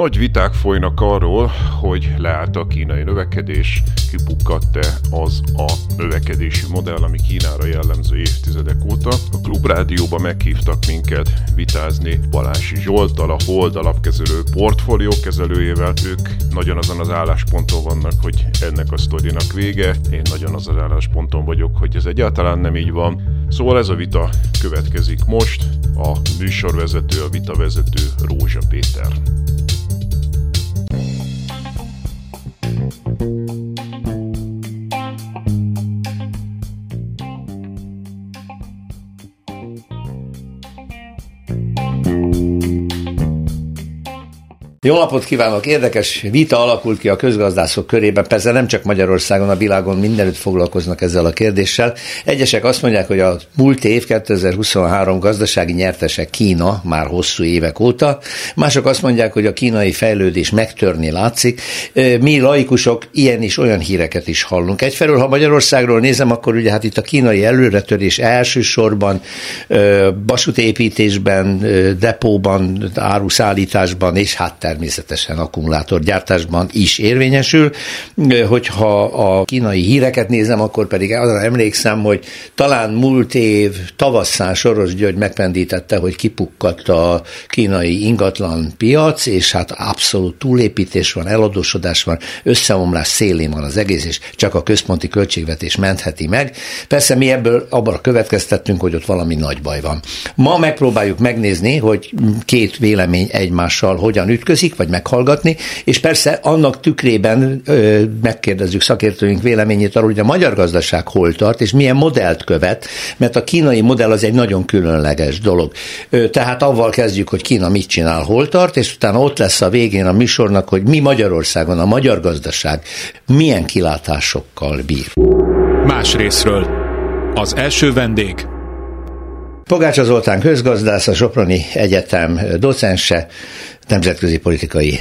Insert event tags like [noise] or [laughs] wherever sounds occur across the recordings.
Nagy viták folynak arról, hogy leállt a kínai növekedés, kipukkadt-e az a növekedési modell, ami Kínára jellemző évtizedek óta. A Klubrádióba meghívtak minket vitázni Balási Zsoltal, a Hold alapkezelő portfólió kezelőjével. Ők nagyon azon az állásponton vannak, hogy ennek a sztorinak vége. Én nagyon az az állásponton vagyok, hogy ez egyáltalán nem így van. Szóval ez a vita következik most. A műsorvezető, a vitavezető Rózsa Péter. Jó napot kívánok! Érdekes vita alakult ki a közgazdászok körében, persze nem csak Magyarországon, a világon mindenütt foglalkoznak ezzel a kérdéssel. Egyesek azt mondják, hogy a múlt év 2023 gazdasági nyertese Kína már hosszú évek óta, mások azt mondják, hogy a kínai fejlődés megtörni látszik. Mi laikusok ilyen és olyan híreket is hallunk. Egyfelől, ha Magyarországról nézem, akkor ugye hát itt a kínai előretörés elsősorban vasútépítésben, depóban, áruszállításban és hát természetesen akkumulátorgyártásban is érvényesül. Hogyha a kínai híreket nézem, akkor pedig arra emlékszem, hogy talán múlt év tavasszán Soros György megpendítette, hogy kipukkadt a kínai ingatlan piac, és hát abszolút túlépítés van, eladósodás van, összeomlás szélén van az egész, és csak a központi költségvetés mentheti meg. Persze mi ebből abban következtettünk, hogy ott valami nagy baj van. Ma megpróbáljuk megnézni, hogy két vélemény egymással hogyan ütközik, megkérdezik, vagy meghallgatni, és persze annak tükrében ö, megkérdezzük szakértőink véleményét arról, hogy a magyar gazdaság hol tart, és milyen modellt követ, mert a kínai modell az egy nagyon különleges dolog. Ö, tehát avval kezdjük, hogy Kína mit csinál, hol tart, és utána ott lesz a végén a műsornak, hogy mi Magyarországon, a magyar gazdaság milyen kilátásokkal bír. Más részről. Az első vendég Pogácsa Zoltán közgazdász, a Soproni Egyetem docense, nemzetközi politikai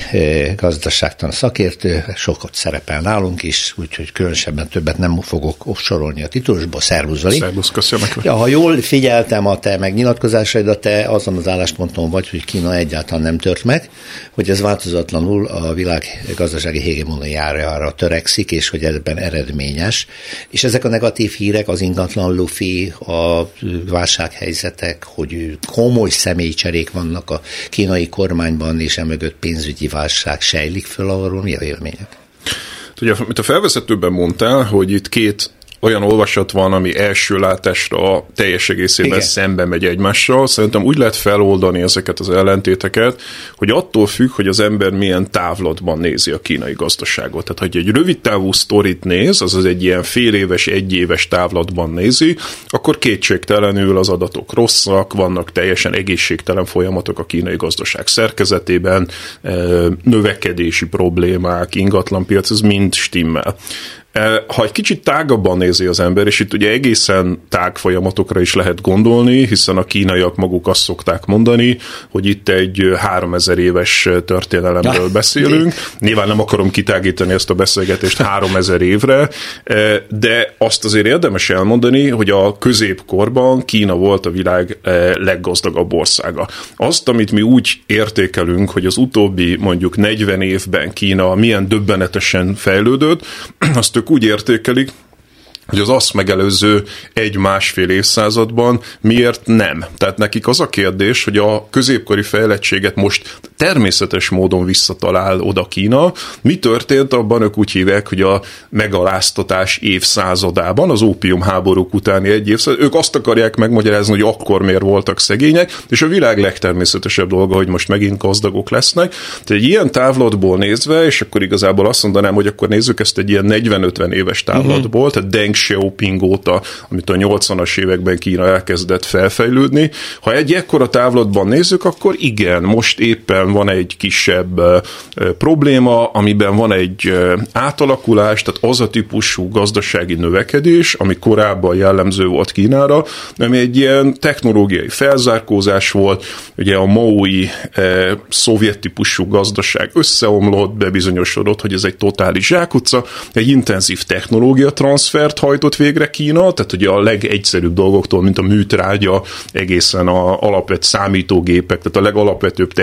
gazdaságtan szakértő, sokat szerepel nálunk is, úgyhogy különösebben többet nem fogok sorolni a titulusból. Szervusz, Zoli. Szervusz, köszönöm. Ja, ha jól figyeltem a te megnyilatkozásaidat, te azon az állásponton vagy, hogy Kína egyáltalán nem tört meg, hogy ez változatlanul a világ gazdasági hegemoniára törekszik, és hogy ebben eredményes. És ezek a negatív hírek, az ingatlan lufi, a válsághelyzetek, hogy komoly személycserék vannak a kínai kormányban, és emögött pénzügyi válság sejlik föl, arról mi a véleményed? Ugye, amit a felvezetőben mondtál, hogy itt két olyan olvasat van, ami első látásra teljes egészében Igen. szembe megy egymással. Szerintem úgy lehet feloldani ezeket az ellentéteket, hogy attól függ, hogy az ember milyen távlatban nézi a kínai gazdaságot. Tehát, hogy egy rövid távú sztorit néz, azaz egy ilyen fél éves, egy éves távlatban nézi, akkor kétségtelenül az adatok rosszak, vannak teljesen egészségtelen folyamatok a kínai gazdaság szerkezetében, növekedési problémák, ingatlanpiac, ez mind stimmel. Ha egy kicsit tágabban nézi az ember, és itt ugye egészen tág folyamatokra is lehet gondolni, hiszen a kínaiak maguk azt szokták mondani, hogy itt egy 3000 éves történelemről ja, beszélünk. Nyilván nem akarom kitágítani ezt a beszélgetést 3000 évre, de azt azért érdemes elmondani, hogy a középkorban Kína volt a világ leggazdagabb országa. Azt, amit mi úgy értékelünk, hogy az utóbbi mondjuk 40 évben Kína milyen döbbenetesen fejlődött, [clears throat] azt ők úgy értékelik, hogy az azt megelőző egy-másfél évszázadban miért nem. Tehát nekik az a kérdés, hogy a középkori fejlettséget most természetes módon visszatalál oda Kína. Mi történt abban, ők úgy hívják, hogy a megaláztatás évszázadában, az ópium háborúk utáni egy évszázad, ők azt akarják megmagyarázni, hogy akkor miért voltak szegények, és a világ legtermészetesebb dolga, hogy most megint gazdagok lesznek. Tehát egy ilyen távlatból nézve, és akkor igazából azt mondanám, hogy akkor nézzük ezt egy ilyen 40-50 éves távlatból, uh-huh. tehát Deng Xiaoping óta, amit a 80-as években Kína elkezdett felfejlődni. Ha egy ekkora távlatban nézzük, akkor igen, most éppen van egy kisebb probléma, amiben van egy átalakulás, tehát az a típusú gazdasági növekedés, ami korábban jellemző volt Kínára, ami egy ilyen technológiai felzárkózás volt, ugye a maui eh, szovjet típusú gazdaság összeomlott, bebizonyosodott, hogy ez egy totális zsákutca, egy intenzív technológia transfert hajtott végre Kína, tehát ugye a legegyszerűbb dolgoktól, mint a műtrágya, egészen a alapvet számítógépek, tehát a legalapvetőbb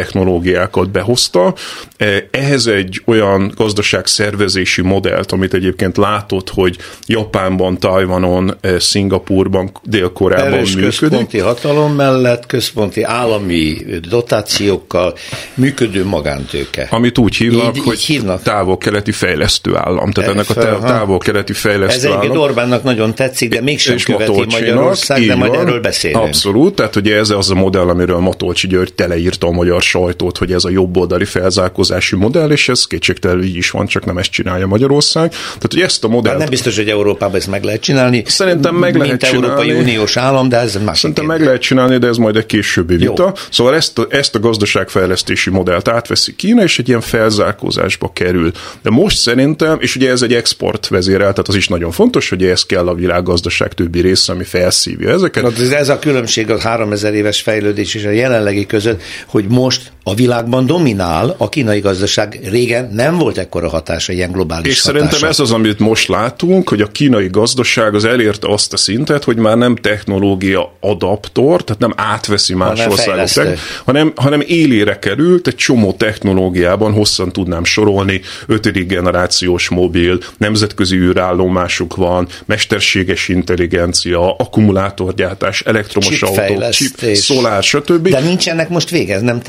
technológiákat behozta. Eh, ehhez egy olyan gazdaságszervezési modellt, amit egyébként látott, hogy Japánban, Tajvanon, eh, Szingapurban, Dél-Koreában működik. központi hatalom mellett központi állami dotációkkal működő magántőke. Amit úgy hívnak, így, hogy hívnak. távol-keleti fejlesztő állam. Tehát ennek a távol-keleti fejlesztő Ez állam. Orbánnak nagyon tetszik, de mégsem követi Magyarország, de majd van, erről beszélünk. Abszolút, tehát ugye ez az a modell, amiről Matolcsi György teleírta a magyar sajtót, hogy ez a jobboldali felzárkózási modell, és ez kétségtelenül így is van, csak nem ezt csinálja Magyarország. Tehát, hogy ezt a modellt... Hát nem biztos, hogy Európában ezt meg lehet csinálni. Szerintem meg mint lehet csinálni. Európai Uniós állam, de ez más. Szerintem meg lehet csinálni, de ez majd egy későbbi vita. Jó. Szóval ezt a, ezt a gazdaságfejlesztési modellt átveszi Kína, és egy ilyen felzárkózásba kerül. De most szerintem, és ugye ez egy export vezérel, tehát az is nagyon fontos, hogy ez kell a világgazdaság többi része, ami felszívja ezeket. Na, ez a különbség a 3000 éves fejlődés és a jelenlegi között, hogy most a világban dominál a kínai gazdaság. Régen nem volt ekkora hatása, ilyen globális És hatása. szerintem ez az, amit most látunk, hogy a kínai gazdaság az elérte azt a szintet, hogy már nem technológia adaptor, tehát nem átveszi más hanem országok, hanem, hanem élére került egy csomó technológiában, hosszan tudnám sorolni, ötödik generációs mobil, nemzetközi űrállomásuk van, mesterséges intelligencia, akkumulátorgyártás, elektromos autók, chip, szolár, stb. De nincsenek most vége, ez nem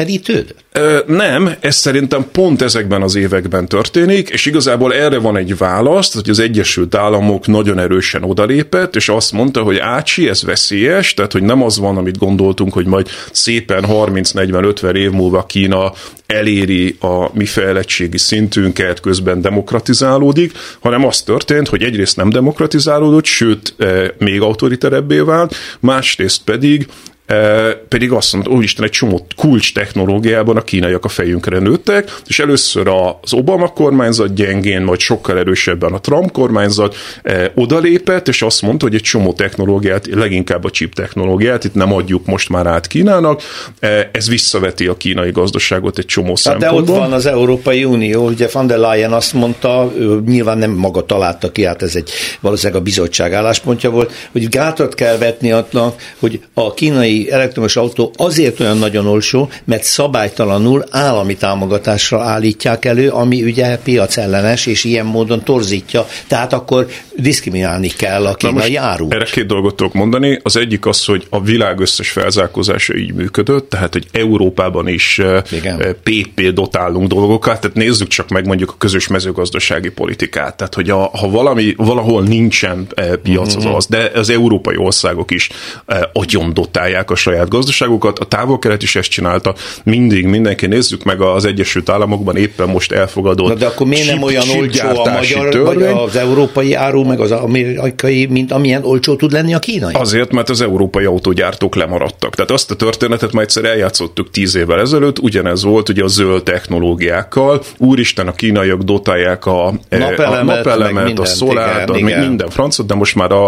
terítődött? Ö, nem, ez szerintem pont ezekben az években történik, és igazából erre van egy válasz, hogy az Egyesült Államok nagyon erősen odalépett, és azt mondta, hogy ácsi, ez veszélyes, tehát hogy nem az van, amit gondoltunk, hogy majd szépen 30-40-50 év múlva Kína eléri a mi fejlettségi szintünket, közben demokratizálódik, hanem az történt, hogy egyrészt nem demokratizálódott, sőt, még autoriterebbé vált, másrészt pedig pedig azt mondta, úristen, egy csomó kulcs technológiában a kínaiak a fejünkre nőttek, és először az Obama kormányzat gyengén, majd sokkal erősebben a Trump kormányzat odalépett, és azt mondta, hogy egy csomó technológiát, leginkább a chip technológiát, itt nem adjuk most már át Kínának, ez visszaveti a kínai gazdaságot egy csomó hát szempontból. De ott van az Európai Unió, ugye van der Leyen azt mondta, nyilván nem maga találta ki, hát ez egy valószínűleg a bizottság álláspontja volt, hogy gátat kell vetni annak, hogy a kínai elektromos autó azért olyan nagyon olcsó, mert szabálytalanul állami támogatásra állítják elő, ami ugye piacellenes, és ilyen módon torzítja. Tehát akkor diszkriminálni kell a kínai árut. Erre két dolgot tudok mondani. Az egyik az, hogy a világ összes felzárkózása így működött, tehát hogy Európában is Igen. PP dotálunk dolgokat, tehát nézzük csak meg mondjuk a közös mezőgazdasági politikát. Tehát, hogy a, ha valami, valahol nincsen piac, az mhm. az, de az európai országok is agyon dotálják a saját gazdaságukat. A távol-kelet is ezt csinálta. Mindig mindenki nézzük meg az Egyesült Államokban éppen most elfogadott. Na de akkor miért nem olyan olcsó a magyar, törvény? vagy az európai áru, meg az amerikai, mint amilyen olcsó tud lenni a kínai? Azért, mert az európai autógyártók lemaradtak. Tehát azt a történetet már egyszer eljátszottuk tíz évvel ezelőtt, ugyanez volt ugye a zöld technológiákkal. Úristen, a kínaiak dotálják a napelemet, a, napelemet, a szolárt, minden francot, de most már a,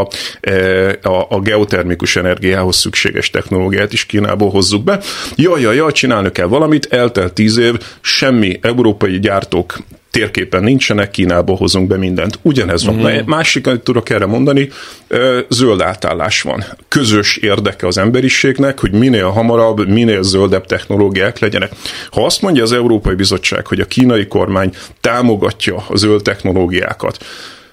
a, a geotermikus energiához szükséges technológiát is Kínából hozzuk be. Jaj, jaj, jaj, csinálni kell valamit, eltelt tíz év, semmi európai gyártók térképen nincsenek, Kínából hozunk be mindent. Ugyanez van. Mm. Másik, amit tudok erre mondani, zöld átállás van. Közös érdeke az emberiségnek, hogy minél hamarabb, minél zöldebb technológiák legyenek. Ha azt mondja az Európai Bizottság, hogy a kínai kormány támogatja a zöld technológiákat,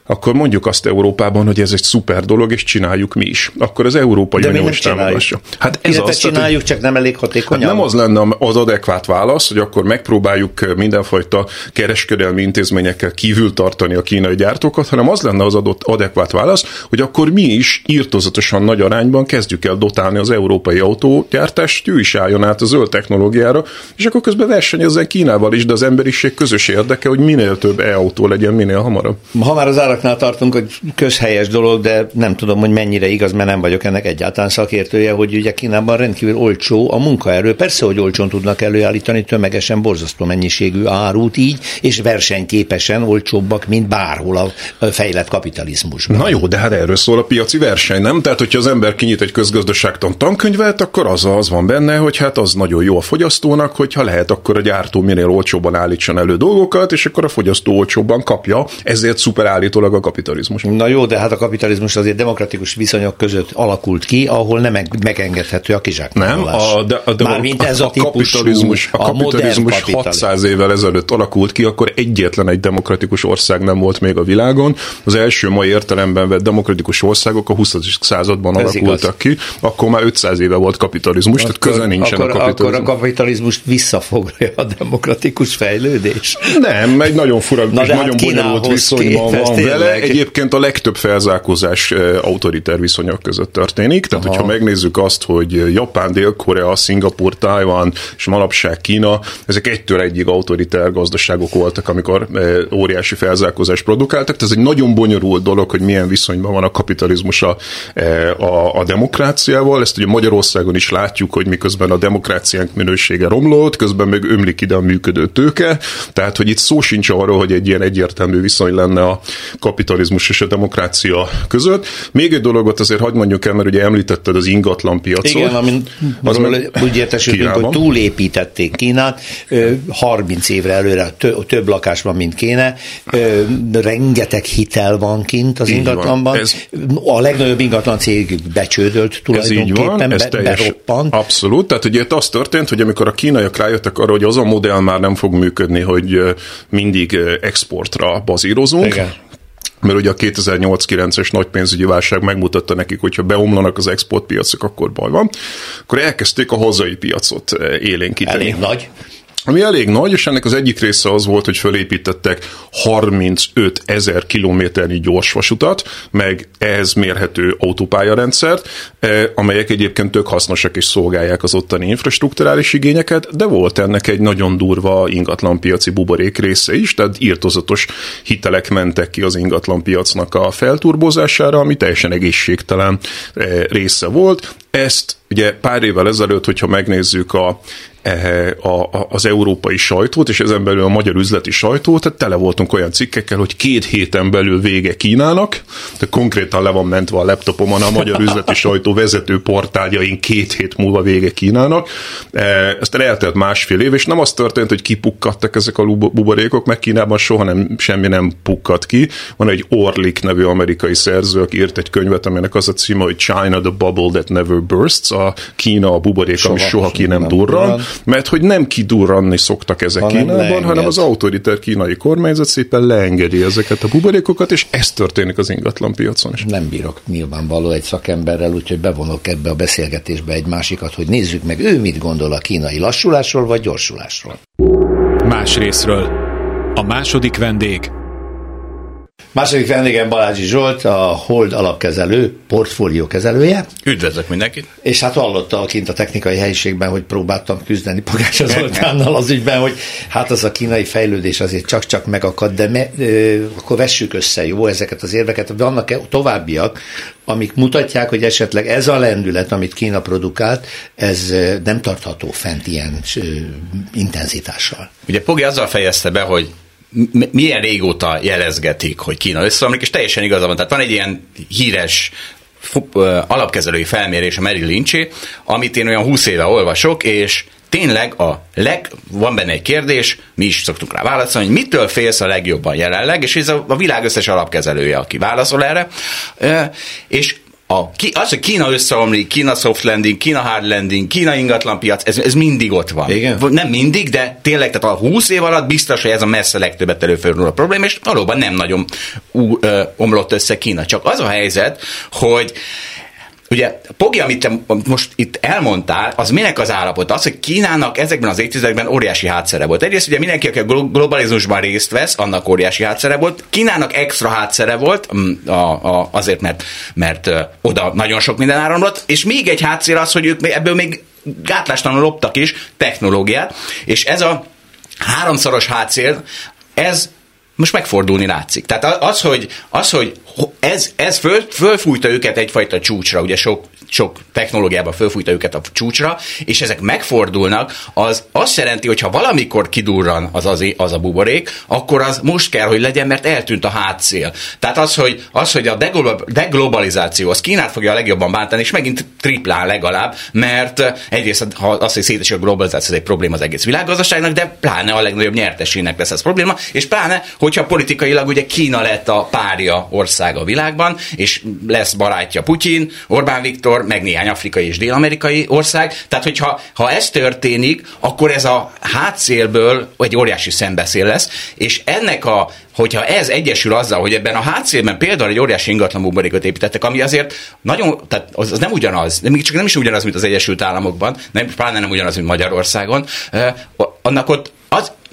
akkor mondjuk azt Európában, hogy ez egy szuper dolog, és csináljuk mi is. Akkor az Európai De Unió is csináljuk. támogassa. Hát ez Illetve az, tehát, csináljuk, csak nem elég Hát hatékonyan. nem az lenne az adekvát válasz, hogy akkor megpróbáljuk mindenfajta kereskedelmi intézményekkel kívül tartani a kínai gyártókat, hanem az lenne az adott adekvát válasz, hogy akkor mi is írtozatosan nagy arányban kezdjük el dotálni az európai autógyártást, ő is álljon át a zöld technológiára, és akkor közben versenyezzen Kínával is, de az emberiség közös érdeke, hogy minél több e-autó legyen minél hamarabb. Ha már az áraknál tartunk, hogy közhelyes dolog, de nem tudom, hogy mennyire igaz, mert nem vagyok ennek egyáltalán szakértője, hogy ugye Kínában rendkívül olcsó a munkaerő. Persze, hogy olcsón tudnak előállítani tömegesen borzasztó mennyiségű árut így, és versenyképesen olcsóbbak, mint bárhol a fejlett kapitalizmusban. Na jó, de hát erről szól a piaci verseny, nem? Tehát, hogyha az ember kinyit egy közgazdaságtan tankönyvet, akkor az az van benne, hogy hát az nagyon jó a fogyasztónak, hogyha lehet, akkor a gyártó minél olcsóbban állítson elő dolgokat, és akkor a fogyasztó olcsóbban kapja, ezért szuper állítólag a kapitalizmus. Na jó, de hát a kapitalizmus azért demokratikus viszonyok között alakult ki, ahol nem eng- megengedhető a Nem, kizsákmányolás. a, de, a, de Mármint ez a, típusú, kapitalizmus, a kapitalizmus kapitalizmus. 600 évvel ezelőtt alakult ki, akkor egyetlen egy demokratikus ország nem volt még a világon. Az első mai értelemben vett demokratikus országok a 20. században Ez alakultak ki, akkor már 500 éve volt kapitalizmus, tehát köze nincsen akkor, a kapitalizmus. Akkor a kapitalizmust visszafoglalja a demokratikus fejlődés. Nem, egy nagyon fura Na és hát nagyon bonyolult viszonyban van tényleg. Vele. Egyébként a legtöbb felzárkózás eh, autoriter viszonyok között történik. Tehát, hogyha megnézzük azt, hogy Japán, Dél-Korea, Szingapur, Tajvan és manapság Kína, ezek egytől egyig autoriter gazdaságok voltak, amikor eh, óriási felzárkózást produkáltak. Tehát ez egy nagyon bonyolult dolog, hogy milyen viszonyban van a kapitalizmus a, eh, a, a demokráciával. Ezt ugye Magyarországon is látjuk, hogy miközben a demokráciánk minősége romlott, közben meg ömlik ide a működő tőke. Tehát, hogy itt szó sincs arról, hogy egy ilyen egyértelmű viszony lenne a kapitalizmus és a demokrácia között. Még egy dologot azért hagyd mondjuk el, mert ugye említetted az ingatlan piacot. Igen, amin Az meg úgy értesültünk, hogy túlépítették Kínát, ö, 30 évre előre tö- több lakás van, mint kéne, rengeteg hitel van kint az Így van. ingatlanban, Ez- a legnagyobb ingatlan cég becsődölt Ez így tulajdonképpen, van, ez be, teljes, beroppant. Abszolút, tehát ugye itt az történt, hogy amikor a kínaiak rájöttek arra, hogy az a modell már nem fog működni, hogy mindig exportra bazírozunk, Igen. Mert ugye a 2008-9-es nagy pénzügyi válság megmutatta nekik, hogyha beomlanak az exportpiacok, akkor baj van, akkor elkezdték a hazai piacot ö, élénkíteni. Elég nagy. Ami elég nagy, és ennek az egyik része az volt, hogy fölépítettek 35 ezer kilométernyi gyorsvasutat, meg ehhez mérhető autópályarendszert, eh, amelyek egyébként tök hasznosak és szolgálják az ottani infrastruktúrális igényeket, de volt ennek egy nagyon durva ingatlanpiaci buborék része is, tehát írtozatos hitelek mentek ki az ingatlanpiacnak a felturbozására, ami teljesen egészségtelen eh, része volt. Ezt ugye pár évvel ezelőtt, hogyha megnézzük a az európai sajtót, és ezen belül a magyar üzleti sajtót, tehát tele voltunk olyan cikkekkel, hogy két héten belül vége Kínának, tehát konkrétan le van mentve a laptopomon a magyar üzleti sajtó vezető portáljain két hét múlva vége Kínának. Eh, Ezt eltelt másfél év, és nem az történt, hogy kipukkadtak ezek a buborékok, meg Kínában soha nem, semmi nem pukkadt ki. Van egy Orlik nevű amerikai szerző, aki írt egy könyvet, aminek az a címe, hogy China the Bubble That Never Bursts, a Kína a buborék, ami Soha soha ki nem durran. Mert hogy nem kidurranni szoktak ezek Hanem Kínában, leenged. hanem az autoriter kínai kormányzat szépen leengedi ezeket a buborékokat, és ez történik az ingatlan piacon is. Nem bírok nyilvánvaló egy szakemberrel, úgyhogy bevonok ebbe a beszélgetésbe egy másikat, hogy nézzük meg, ő mit gondol a kínai lassulásról vagy gyorsulásról. Más részről. A második vendég Második vendégem Balázsi Zsolt, a Hold alapkezelő, portfólió kezelője, Üdvözlök mindenkit! és hát hallotta kint a technikai helyiségben, hogy próbáltam küzdeni Pogács [laughs] Zoltánnal az ügyben, hogy hát az a kínai fejlődés azért csak-csak megakad, de me, ö, akkor vessük össze, jó, ezeket az érveket. Vannak -e továbbiak, amik mutatják, hogy esetleg ez a lendület, amit Kína produkált, ez nem tartható fent ilyen ö, intenzitással. Ugye Pogi azzal fejezte be, hogy milyen régóta jelezgetik, hogy Kína összeomlik, és teljesen igaza van. Tehát van egy ilyen híres alapkezelői felmérés a Merrill Lynch, amit én olyan 20 éve olvasok, és tényleg a leg, van benne egy kérdés, mi is szoktunk rá válaszolni, hogy mitől félsz a legjobban jelenleg, és ez a, a világ összes alapkezelője, aki válaszol erre, és a, az, hogy Kína összeomlik, Kína soft landing, Kína hard landing, Kína ingatlanpiac, ez, ez mindig ott van. Igen? Nem mindig, de tényleg, tehát a 20 év alatt biztos, hogy ez a messze legtöbbet előfordul a probléma, és valóban nem nagyon ú, ö, omlott össze Kína. Csak az a helyzet, hogy Ugye, Pogi, amit te most itt elmondtál, az minek az állapot? Az, hogy Kínának ezekben az évtizedekben óriási hátszere volt. Egyrészt ugye mindenki, aki a globalizmusban részt vesz, annak óriási hátszere volt. Kínának extra hátszere volt, mm, a, a, azért, mert, mert oda nagyon sok minden áramlott, és még egy hátszél az, hogy ők ebből még gátlástalanul loptak is technológiát, és ez a háromszoros hátszél, ez most megfordulni látszik. Tehát az, hogy, az, hogy ez, ez föl, fölfújta őket egyfajta csúcsra, ugye sok, sok technológiában fölfújta őket a csúcsra, és ezek megfordulnak, az azt jelenti, hogy ha valamikor kidurran az, az, az a buborék, akkor az most kell, hogy legyen, mert eltűnt a hátszél. Tehát az, hogy, az, hogy a deglobalizáció, az Kínát fogja a legjobban bántani, és megint triplán legalább, mert egyrészt ha az, hogy szétesik a globalizáció, ez egy probléma az egész világgazdaságnak, de pláne a legnagyobb nyertesének lesz ez probléma, és pláne, hogyha politikailag ugye Kína lett a párja ország a világban, és lesz barátja Putyin, Orbán Viktor, meg néhány afrikai és dél-amerikai ország. Tehát, hogyha ha ez történik, akkor ez a hátszélből egy óriási szembeszél lesz, és ennek a hogyha ez egyesül azzal, hogy ebben a hátszélben például egy óriási ingatlan buborékot építettek, ami azért nagyon, tehát az, az nem ugyanaz, még csak nem is ugyanaz, mint az Egyesült Államokban, nem, pláne nem ugyanaz, mint Magyarországon, annak ott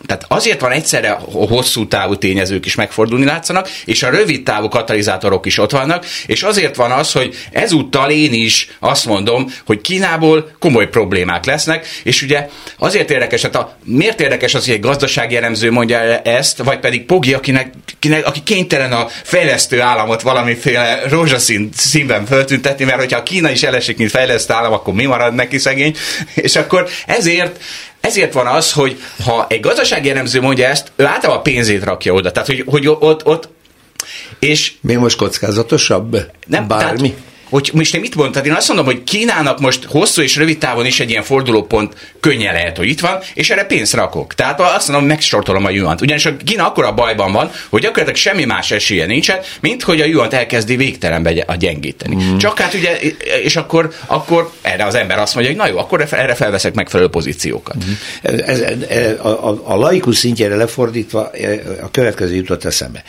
tehát azért van egyszerre a hosszú távú tényezők is megfordulni látszanak, és a rövid távú katalizátorok is ott vannak, és azért van az, hogy ezúttal én is azt mondom, hogy Kínából komoly problémák lesznek, és ugye azért érdekes, hát a, miért érdekes az, hogy egy gazdasági elemző mondja ezt, vagy pedig Pogi, akinek, akinek, aki kénytelen a fejlesztő államot valamiféle rózsaszín színben föltüntetni, mert hogyha a Kína is elesik, mint fejlesztő állam, akkor mi marad neki szegény, és akkor ezért ezért van az, hogy ha egy gazdasági elemző mondja ezt, ő általában pénzét rakja oda. Tehát, hogy, hogy ott, ott és... Mi most kockázatosabb? Nem, Bármi? Tehát, hogy most én mit mondtam? Tehát én azt mondom, hogy Kínának most hosszú és rövid távon is egy ilyen fordulópont könnyen lehet, hogy itt van, és erre pénzt rakok. Tehát azt mondom, megsortolom a yuant. Ugyanis a Kína akkor a bajban van, hogy gyakorlatilag semmi más esélye nincsen, mint hogy a yuant elkezdi végtelenbe a gyengíteni. Mm. Csak hát ugye, és akkor, akkor erre az ember azt mondja, hogy na jó, akkor erre felveszek megfelelő pozíciókat. Mm. Ez, ez, a, a, a laikus szintjére lefordítva a következő jutott eszembe.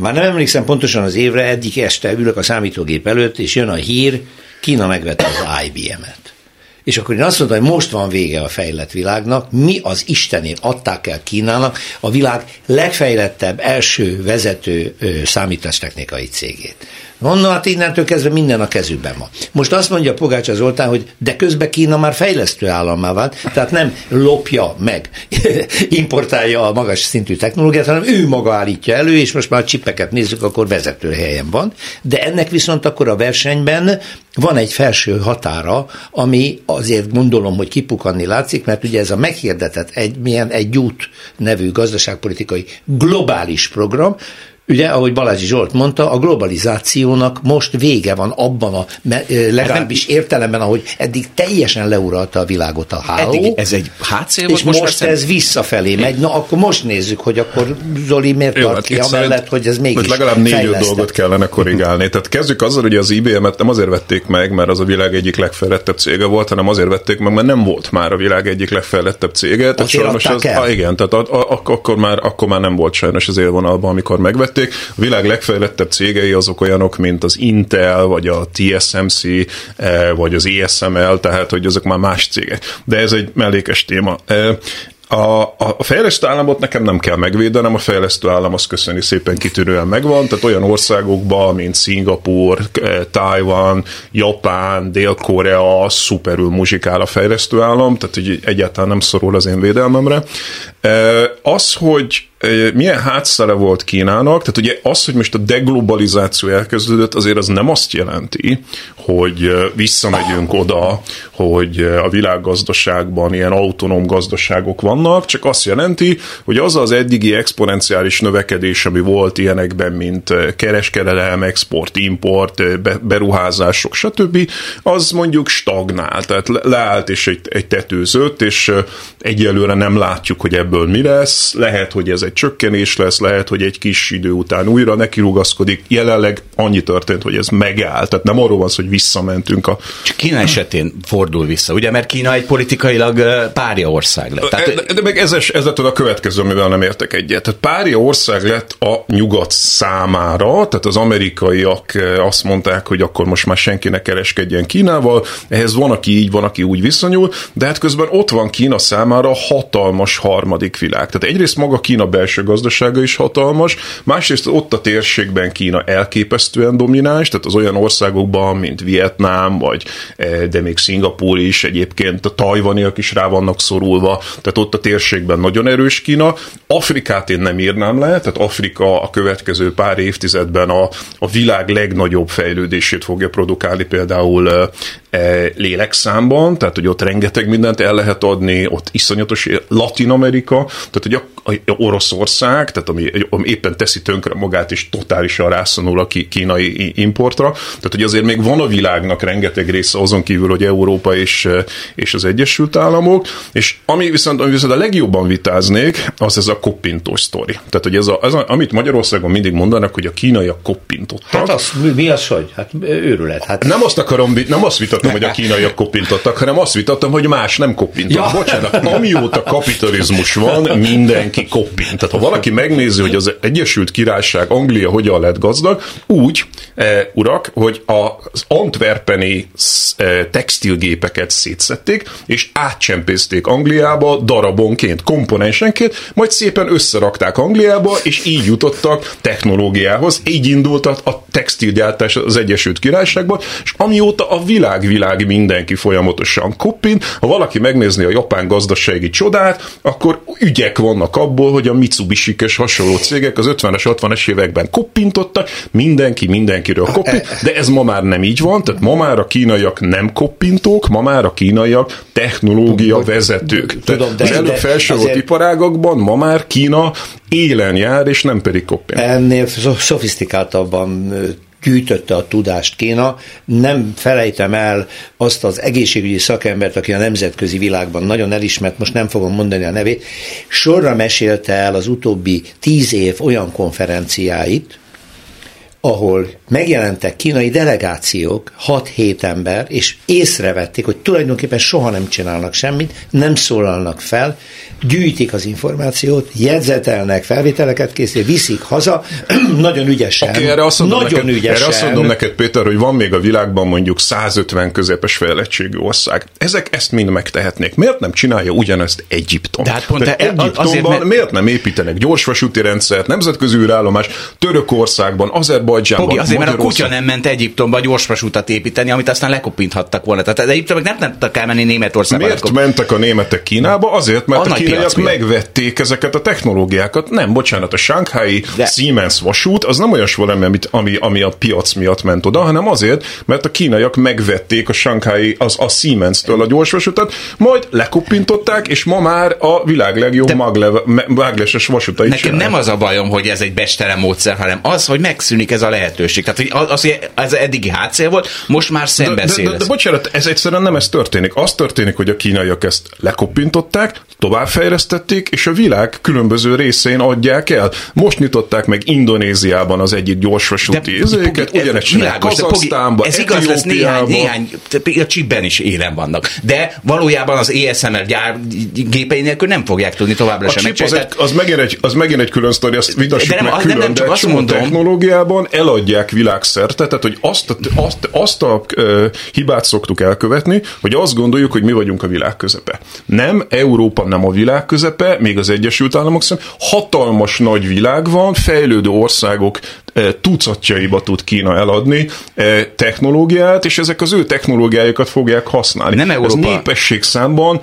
Már nem emlékszem pontosan az évre, eddig este ülök a számítógép előtt, és jön a hír, Kína megvette az IBM-et. És akkor én azt mondtam, hogy most van vége a fejlett világnak, mi az Istenért adták el Kínának a világ legfejlettebb első vezető számítástechnikai cégét. Mondom, hát innentől kezdve minden a kezükben van. Most azt mondja Pogács Zoltán, hogy de közben Kína már fejlesztő állammá vált, tehát nem lopja meg, [laughs] importálja a magas szintű technológiát, hanem ő maga állítja elő, és most már a csipeket nézzük, akkor vezető helyen van. De ennek viszont akkor a versenyben van egy felső határa, ami azért gondolom, hogy kipukanni látszik, mert ugye ez a meghirdetett egy, milyen egy út nevű gazdaságpolitikai globális program, Ugye, ahogy Balázsi Zsolt mondta, a globalizációnak most vége van abban a legalábbis értelemben, ahogy eddig teljesen leuralta a világot a háló. Eddig ez egy hátszél És most, most ez visszafelé megy. Na, akkor most nézzük, hogy akkor Zoli miért Jó, tart hát ki amellett, hogy ez mégis Legalább négy dolgot kellene korrigálni. Tehát kezdjük azzal, hogy az IBM-et nem azért vették meg, mert az a világ egyik legfejlettebb cége volt, hanem azért vették meg, mert nem volt már a világ egyik legfejlettebb cége. Tehát sajnos az, ah, igen, tehát a, a, a, akkor, már, akkor már nem volt sajnos az élvonalban, amikor megvették megvették. A világ legfejlettebb cégei azok olyanok, mint az Intel, vagy a TSMC, eh, vagy az ESML, tehát hogy azok már más cégek. De ez egy mellékes téma. Eh, a, a fejlesztő államot nekem nem kell megvédenem, a fejlesztő állam azt köszöni szépen kitűnően megvan, tehát olyan országokban, mint Szingapur, eh, Taiwan, Japán, Dél-Korea szuperül muzsikál a fejlesztő állam, tehát hogy egyáltalán nem szorul az én védelmemre. Az, hogy milyen hátszere volt Kínának, tehát ugye az, hogy most a deglobalizáció elkezdődött, azért az nem azt jelenti, hogy visszamegyünk oda, hogy a világgazdaságban ilyen autonóm gazdaságok vannak, csak azt jelenti, hogy az az eddigi exponenciális növekedés, ami volt ilyenekben, mint kereskedelem, export, import, beruházások, stb., az mondjuk stagnál, tehát leállt és egy, egy tetőzött, és egyelőre nem látjuk, hogy ebből mi lesz, lehet, hogy ez egy egy csökkenés lesz, lehet, hogy egy kis idő után újra nekirugaszkodik. Jelenleg annyi történt, hogy ez megáll. Tehát nem arról van szó, hogy visszamentünk a... Csak Kína esetén fordul vissza, ugye, mert Kína egy politikailag párja ország lett. Tehát, de, de meg ez, ez lett a következő, amivel nem értek egyet. Tehát párja ország lett a nyugat számára, tehát az amerikaiak azt mondták, hogy akkor most már senkinek kereskedjen Kínával, ehhez van, aki így, van, aki úgy viszonyul, de hát közben ott van Kína számára hatalmas harmadik világ. Tehát egyrészt maga Kína belső gazdasága is hatalmas, másrészt ott a térségben Kína elképesztően domináns, tehát az olyan országokban, mint Vietnám, vagy eh, de még Szingapúr is, egyébként a tajvaniak is rá vannak szorulva, tehát ott a térségben nagyon erős Kína. Afrikát én nem írnám le, tehát Afrika a következő pár évtizedben a, a világ legnagyobb fejlődését fogja produkálni például eh, E, lélekszámban, tehát hogy ott rengeteg mindent el lehet adni, ott iszonyatos Latin Amerika, tehát hogy Oroszország, tehát ami, ami éppen teszi tönkre magát, és totálisan rászonul a kínai importra, tehát hogy azért még van a világnak rengeteg része azon kívül, hogy Európa és, e, és az Egyesült Államok, és ami viszont, ami viszont a legjobban vitáznék, az ez a koppintós sztori. Tehát, hogy ez a, ez a, amit Magyarországon mindig mondanak, hogy a kínaiak koppintottak. Hát az, mi az, hogy? Hát őrület. Hát... Nem azt akarom, nem azt vitat vitattam, hogy a kínaiak kopintottak, hanem azt vitattam, hogy más nem kopintott. Ja. Bocsánat, amióta kapitalizmus van, mindenki kopint. Tehát ha valaki megnézi, hogy az Egyesült Királyság, Anglia hogyan lett gazdag, úgy, e, urak, hogy az antwerpeni e, textilgépeket szétszették, és átcsempészték Angliába darabonként, komponensenként, majd szépen összerakták Angliába, és így jutottak technológiához. Így indult a textilgyártás az Egyesült Királyságban, és amióta a világ világ mindenki folyamatosan koppin. Ha valaki megnézni a japán gazdasági csodát, akkor ügyek vannak abból, hogy a mitsubishi és hasonló cégek az 50-es, 60-es években koppintottak, mindenki mindenkiről koppint, de ez ma már nem így van, tehát ma már a kínaiak nem koppintók, ma már a kínaiak technológia vezetők. Tudom, de, az előbb felsorolt iparágakban ma már Kína élen jár, és nem pedig koppint. Ennél szofisztikáltabban gyűjtötte a tudást Kína. Nem felejtem el azt az egészségügyi szakembert, aki a nemzetközi világban nagyon elismert, most nem fogom mondani a nevét, sorra mesélte el az utóbbi tíz év olyan konferenciáit, ahol megjelentek kínai delegációk, 6-7 ember, és észrevették, hogy tulajdonképpen soha nem csinálnak semmit, nem szólalnak fel, gyűjtik az információt, jegyzetelnek, felvételeket készítik, viszik haza, [clears throat] nagyon ügyesen. Okay, erre azt nagyon neked, ügyesen. Erre azt mondom neked, Péter, hogy van még a világban mondjuk 150 közepes fejlettségű ország. Ezek ezt mind megtehetnék. Miért nem csinálja ugyanezt Egyiptom? De hát pont e- Egyiptomban azért, mert... miért nem építenek gyorsvasúti rendszert, nemzetközi űrállomás, Törökországban, Azerbajdzsánban, azért, mert a kutya nem ment Egyiptomba gyorsvasútat építeni, amit aztán lekopinthattak volna. Tehát Egyiptomok nem tudtak elmenni Németországba. Miért lekop... mentek a németek Kínába? Azért, mert a, a kínaiak megvették ezeket a technológiákat. Nem, bocsánat, a Shanghai De... Siemens vasút az nem olyas valami, amit, ami, ami a piac miatt ment oda, hanem azért, mert a kínaiak megvették a Shanghai, az, a Siemens-től a gyorsvasutat, majd lekopintották, és ma már a világ legjobb mágleses vasuta is. Nekem nem az a bajom, hogy ez egy bestelen módszer, hanem az, hogy megszűnik ez a lehetőség. Tehát, hogy az, ez eddigi hátszél volt, most már szembeszél. De, de, de, de, bocsánat, ez egyszerűen nem ez történik. Az történik, hogy a kínaiak ezt lekopintották, továbbfejlesztették, és a világ különböző részén adják el. Most nyitották meg Indonéziában az egyik gyorsvasúti izéket, ugyanegy Kazasztánban, Ez igaz lesz néhány, néhány, a csipben is élen vannak. De valójában az ESML gyár gépei nélkül nem fogják tudni továbbra sem megcsinálni. Az, az, megint egy, az megint egy külön sztori, azt vitassuk de nem, meg külön, nem, nem csak de azt mondom, technológiában eladják világszerte, tehát hogy azt a, azt, azt a uh, hibát szoktuk elkövetni, hogy azt gondoljuk, hogy mi vagyunk a világ közepe. Nem, Európa nem a világ közepe, még az Egyesült Államok szerint hatalmas nagy világ van, fejlődő országok tucatjaiba tud Kína eladni technológiát, és ezek az ő technológiájukat fogják használni. Nem Európa. Ez népesség számban,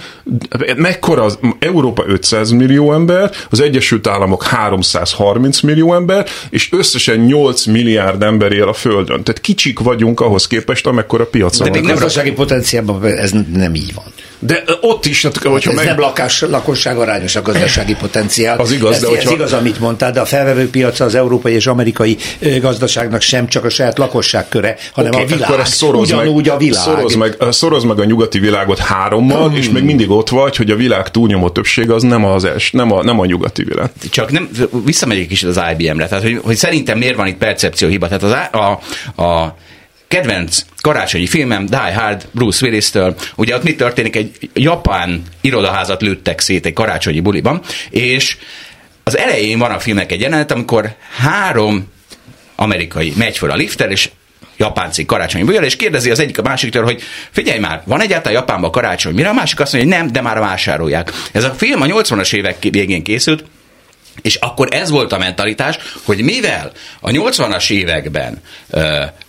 mekkora az, Európa 500 millió ember, az Egyesült Államok 330 millió ember, és összesen 8 milliárd ember él a Földön. Tehát kicsik vagyunk ahhoz képest, amekkora piacon De még gazdasági potenciálban ez nem így van. De ott is, hát, hogyha Ez meg... nem lakás, lakosság arányos a gazdasági potenciál. Az igaz, ez, de ez hogyha- igaz, amit mondtál, de a felvevő piaca az európai és amerikai gazdaságnak sem csak a saját lakosság köre, hanem Oké, a világ. Akkor ezt szoroz Ugyanúgy meg, a világ. Szoroz meg, szoroz meg a nyugati világot hárommal, és még mindig ott vagy, hogy a világ túlnyomó többsége az nem, az els, nem, a, nem a nyugati világ. csak nem, visszamegyek is az IBM-re, tehát hogy, hogy szerintem miért van itt percepció hiba. Tehát az, á- a, a kedvenc karácsonyi filmem, Die Hard, Bruce Willis-től, ugye ott mi történik, egy japán irodaházat lőttek szét egy karácsonyi buliban, és az elején van a filmnek egy jelenet, amikor három amerikai megy föl a lifter, és japán cég karácsonyi bulival, és kérdezi az egyik a másiktól, hogy figyelj már, van egyáltalán Japánban karácsony? Mire a másik azt mondja, hogy nem, de már vásárolják. Ez a film a 80-as évek végén készült, és akkor ez volt a mentalitás, hogy mivel a 80-as években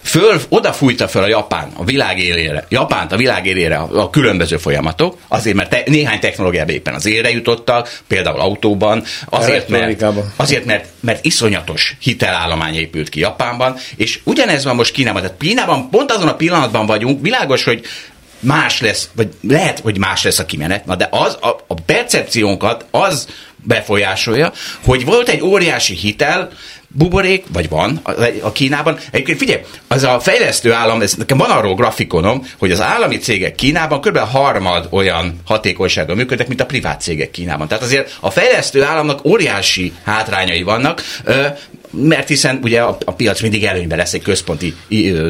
föl, odafújta föl a Japán a világ élére, Japánt a világ élére a, a különböző folyamatok, azért mert te, néhány technológiában éppen az élre jutottak, például autóban, azért mert, azért mert, mert iszonyatos hitelállomány épült ki Japánban, és ugyanez van most Kínában. Tehát Kínában pont azon a pillanatban vagyunk, világos, hogy más lesz, vagy lehet, hogy más lesz a kimenet, na de az a, a percepciónkat az befolyásolja, hogy volt egy óriási hitel, buborék, vagy van a, Kínában. Egyébként figyelj, az a fejlesztő állam, ez, nekem van arról grafikonom, hogy az állami cégek Kínában kb. harmad olyan hatékonysággal működnek, mint a privát cégek Kínában. Tehát azért a fejlesztő államnak óriási hátrányai vannak, mert hiszen ugye a, a piac mindig előnyben lesz egy központi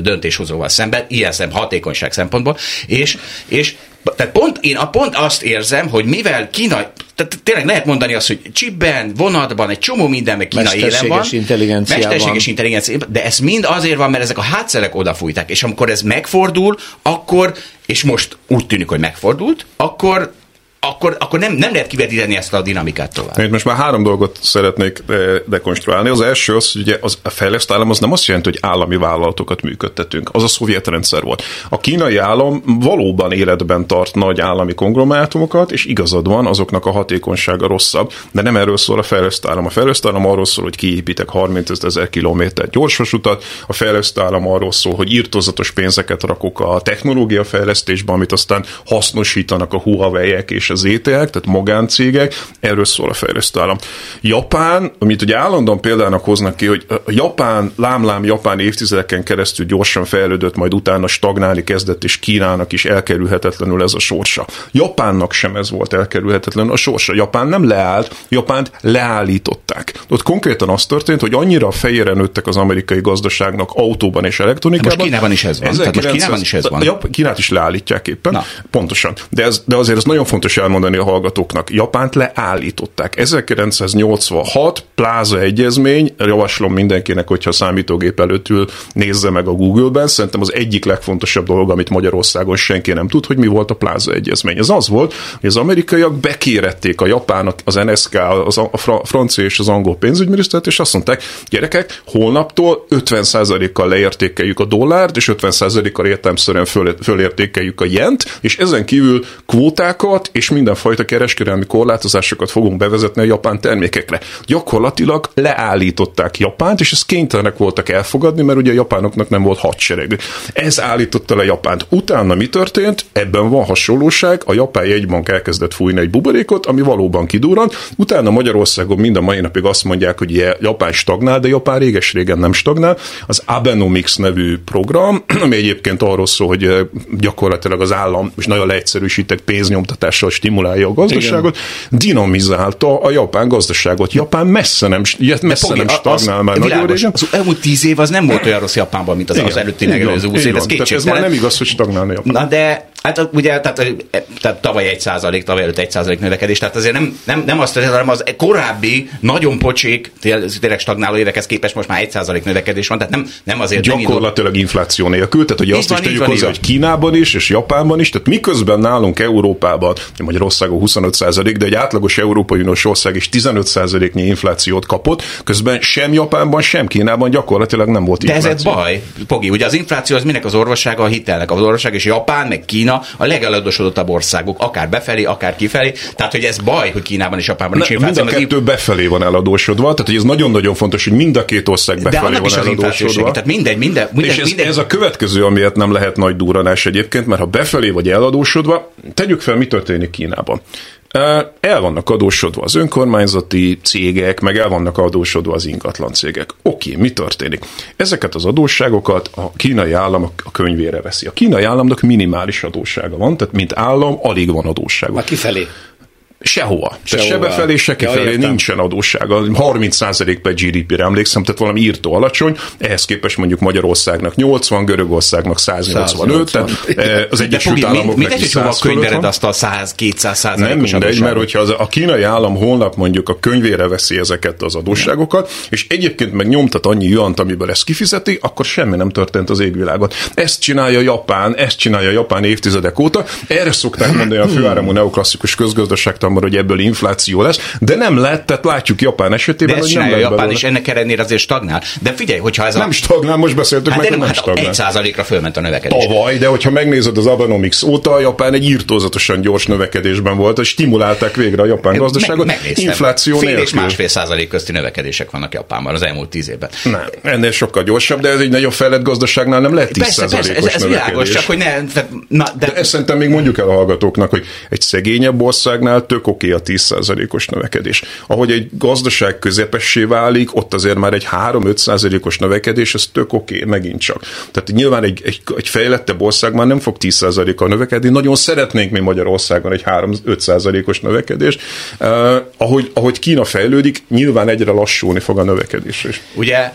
döntéshozóval szemben, ilyen szem hatékonyság szempontból, és, és tehát pont, én a pont azt érzem, hogy mivel Kína, tehát tényleg lehet mondani azt, hogy chipben, vonatban, egy csomó mindenben Kína élen van. Intelligenciában. Mesterséges intelligenciában. De ez mind azért van, mert ezek a hátszerek odafújták. És amikor ez megfordul, akkor, és most úgy tűnik, hogy megfordult, akkor akkor, akkor nem, nem lehet kivetíteni ezt a dinamikát tovább. Én most már három dolgot szeretnék eh, dekonstruálni. Az első az, hogy ugye az, a fejlesztő állam az nem azt jelenti, hogy állami vállalatokat működtetünk. Az a szovjet rendszer volt. A kínai állam valóban életben tart nagy állami konglomerátumokat, és igazad van, azoknak a hatékonysága rosszabb, de nem erről szól a fejlesztő állam. A fejlesztő állam arról szól, hogy kiépítek 30 ezer kilométer gyorsvasutat, a fejlesztő állam arról szól, hogy írtozatos pénzeket rakok a technológia fejlesztésbe, amit aztán hasznosítanak a Huawei-ek és az ETL, tehát magáncégek, erről szól a fejlesztő állam. Japán, amit ugye állandóan példának hoznak ki, hogy a Japán, lámlám Japán évtizedeken keresztül gyorsan fejlődött, majd utána stagnálni kezdett, és Kínának is elkerülhetetlenül ez a sorsa. Japánnak sem ez volt elkerülhetetlen a sorsa. Japán nem leállt, Japánt leállították. Ott konkrétan az történt, hogy annyira a fejére nőttek az amerikai gazdaságnak autóban és elektronikában. Most Kínában is ez van. Tehát most Kínában is ez van. Jap- Kínát is leállítják éppen. Na. Pontosan. De, ez, de azért ez nagyon fontos elmondani a hallgatóknak. Japánt leállították. 1986 pláza egyezmény, javaslom mindenkinek, hogyha számítógép előtt ül, nézze meg a Google-ben. Szerintem az egyik legfontosabb dolog, amit Magyarországon senki nem tud, hogy mi volt a pláza egyezmény. Ez az volt, hogy az amerikaiak bekérették a japánok, az NSK, az a fra- francia és az angol pénzügyminisztert, és azt mondták, gyerekek, holnaptól 50%-kal leértékeljük a dollárt, és 50%-kal értelmszerűen föl, fölértékeljük a jent, és ezen kívül kvótákat és mindenfajta kereskedelmi korlátozásokat fogunk bevezetni a japán termékekre. Gyakorlatilag leállították Japánt, és ezt kénytelenek voltak elfogadni, mert ugye a japánoknak nem volt hadsereg. Ez állította le Japánt. Utána mi történt? Ebben van hasonlóság. A japán jegybank elkezdett fújni egy buborékot, ami valóban kidurrant. Utána Magyarországon mind a mai napig azt mondják, hogy Japán stagnál, de Japán réges-régen nem stagnál. Az Abenomics nevű program, [clears throat] ami egyébként arról szól, hogy gyakorlatilag az állam, és nagyon leegyszerűsített pénznyomtatással stimulálja a gazdaságot, dinamizálta a japán gazdaságot. Japán messze nem, messze Pogi, nem az- stagnál már nagyon világos. régen. Az elmúlt tíz év az nem volt olyan rossz Japánban, mint az, az előtti megelőző húsz év, ez ez már nem igaz, hogy stagnálna Japán. Na de, hát ugye, tehát, tehát tavaly egy százalék, tavaly előtt egy százalék növekedés, tehát azért nem, nem, nem azt történt, hanem az korábbi, nagyon pocsék, tényleg stagnáló évekhez képest most már egy százalék növekedés van, tehát nem, nem azért nem Gyakorlatilag infláció nélkül, tehát hogy azt van, is tegyük van, hozzá, hogy. Kínában is, és Japánban is, tehát miközben nálunk Európában, Magyarországon 25% de egy átlagos Európai Uniós ország is 15 nyi inflációt kapott, közben sem Japánban, sem Kínában gyakorlatilag nem volt De ez infláció. egy baj, Pogi, ugye az infláció az minek az orvossága, a hitelnek az orvosság, és Japán, meg Kína Kína a legeladósodottabb országok, akár befelé, akár kifelé. Tehát, hogy ez baj, hogy Kínában és Japánban nincs infláció. Mind a kettő befelé van eladósodva, tehát hogy ez nagyon-nagyon fontos, hogy mind a két ország befelé van eladósodva. Tehát mindegy, minden, minden, és ez, minden... ez a következő, amiért nem lehet nagy duranás egyébként, mert ha befelé vagy eladósodva, tegyük fel, mi történik Kínában. El vannak adósodva az önkormányzati cégek, meg el vannak adósodva az ingatlan cégek. Oké, mi történik? Ezeket az adósságokat a kínai állam a könyvére veszi. A kínai államnak minimális adóssága van, tehát mint állam alig van adóssága. Már kifelé. Sehova. Sehova. Se befelé, se kifelé ja, nincsen adóssága. 30% per GDP-re emlékszem, tehát valami írtó alacsony, ehhez képest mondjuk Magyarországnak 80, Görögországnak 185, 180. tehát az Egyesült Államoknak mindegy, hogy hova könyvered azt a 100-200 százalékos Nem mindegy, mert hogyha az, a kínai állam holnap mondjuk a könyvére veszi ezeket az adósságokat, és egyébként meg nyomtat annyi juant, amiből ezt kifizeti, akkor semmi nem történt az égvilágon. Ezt csinálja Japán, ezt csinálja Japán évtizedek óta. Erre szokták mondani a főáramú neoklasszikus közgazdaságtan számomra, hogy ebből infláció lesz, de nem lett, tehát látjuk Japán esetében, de hogy nem lett Japán belőle. is ennek ellenére azért stagnál. De figyelj, hogyha ez nem a... stagnál, most beszéltük hát meg, nem, nem hát stagnál. Egy százalékra fölment a növekedés. Tavaly, de hogyha megnézed az Abenomics óta, Japán egy írtózatosan gyors növekedésben volt, és stimulálták végre a japán gazdaságot. Meg, infláció Fél nélkül. és másfél százalék közti növekedések vannak Japánban az elmúlt tíz évben. Nem, ennél sokkal gyorsabb, de ez egy nagyon fejlett gazdaságnál nem lehet 10 persze, persze, ez, ez. Világos, csak hogy ne, na, de... de ezt szerintem még mondjuk el a hallgatóknak, hogy egy szegényebb országnál tök oké a 10 százalékos növekedés. Ahogy egy gazdaság közepessé válik, ott azért már egy 3-5 százalékos növekedés, ez tök oké, megint csak. Tehát nyilván egy, egy, egy fejlettebb ország már nem fog 10 százalékkal növekedni, nagyon szeretnénk mi Magyarországon egy 3-5 százalékos növekedés. Uh, ahogy, ahogy Kína fejlődik, nyilván egyre lassulni fog a növekedés is. Ugye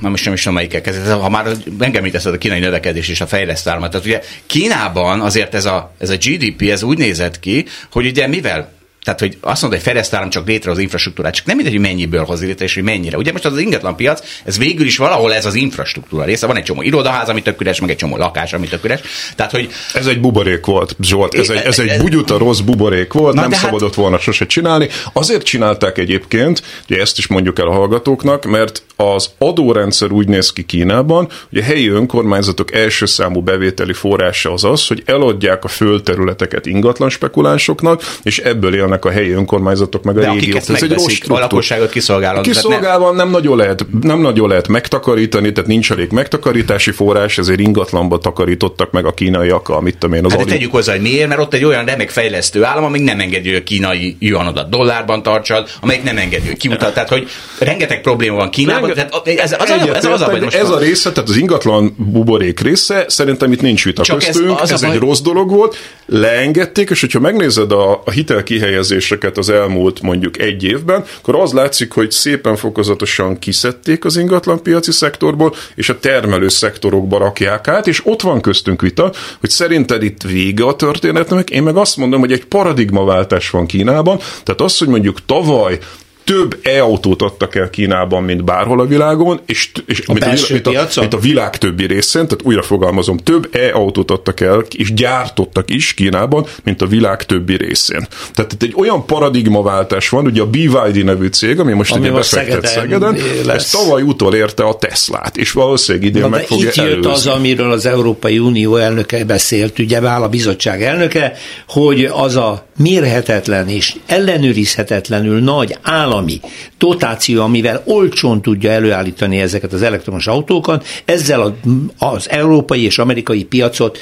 Na most nem is tudom, melyikkel kezdett. Ha már megemlíteszed a kínai növekedés és a fejlesztő Tehát ugye Kínában azért ez a, ez a GDP, ez úgy nézett ki, hogy ugye mivel tehát, hogy azt mondod, hogy fejleszt állam csak létre az infrastruktúrát, csak nem mindegy, hogy mennyiből hoz létre, és hogy mennyire. Ugye most az, ingatlan piac, ez végül is valahol ez az infrastruktúra része. Van egy csomó irodaház, ami tök üres, meg egy csomó lakás, ami tök üres. Tehát, hogy... Ez egy buborék volt, Zsolt. Ez egy, ez egy bugyuta rossz buborék volt, Na, nem hát- szabadott hát... volna sose csinálni. Azért csinálták egyébként, ugye ezt is mondjuk el a hallgatóknak, mert az adórendszer úgy néz ki Kínában, hogy a helyi önkormányzatok első számú bevételi forrása az az, hogy eladják a földterületeket ingatlan spekulánsoknak, és ebből élnek a helyi önkormányzatok meg a De régiók. Ez egy rossz a lakosságot kiszolgálva. Kiszolgálva nem, nem, nagyon lehet, nem nagyon lehet megtakarítani, tehát nincs elég megtakarítási forrás, ezért ingatlanba takarítottak meg a kínaiak, amit tudom én az hát ali... tegyük hozzá, hogy miért, mert ott egy olyan remek fejlesztő állam, amíg nem engedi, hogy a kínai juanodat dollárban tartsad, amelyik nem engedi, hogy kiutat. Tehát, hogy rengeteg probléma van Kínában, tehát ez, az, az, az, az, az, ez a része, tehát az ingatlan buborék része, szerintem itt nincs vita Csak köztünk, ez, az ez egy rossz dolog volt, leengedték, és hogyha megnézed a, a hitel kihelyezéseket az elmúlt mondjuk egy évben, akkor az látszik, hogy szépen fokozatosan kiszedték az ingatlan piaci szektorból, és a termelő szektorokba rakják át, és ott van köztünk vita, hogy szerinted itt vége a történetnek, én meg azt mondom, hogy egy paradigmaváltás van Kínában, tehát az, hogy mondjuk tavaly több e-autót adtak el Kínában, mint bárhol a világon, és, és a mint, a, mint, a, mint a világ többi részén, tehát újra fogalmazom, több e-autót adtak el, és gyártottak is Kínában, mint a világ többi részén. Tehát itt egy olyan paradigmaváltás van, ugye a BYD nevű cég, ami most ami ugye befektet Szegeden, ez tavaly utolérte a Teslát, és valószínűleg idén Na, meg fogja itt jött az, amiről az Európai Unió elnöke beszélt, ugye vál a bizottság elnöke, hogy az a mérhetetlen és ellenőrizhetetlenül nagy állam állami dotáció, amivel olcsón tudja előállítani ezeket az elektromos autókat, ezzel az európai és amerikai piacot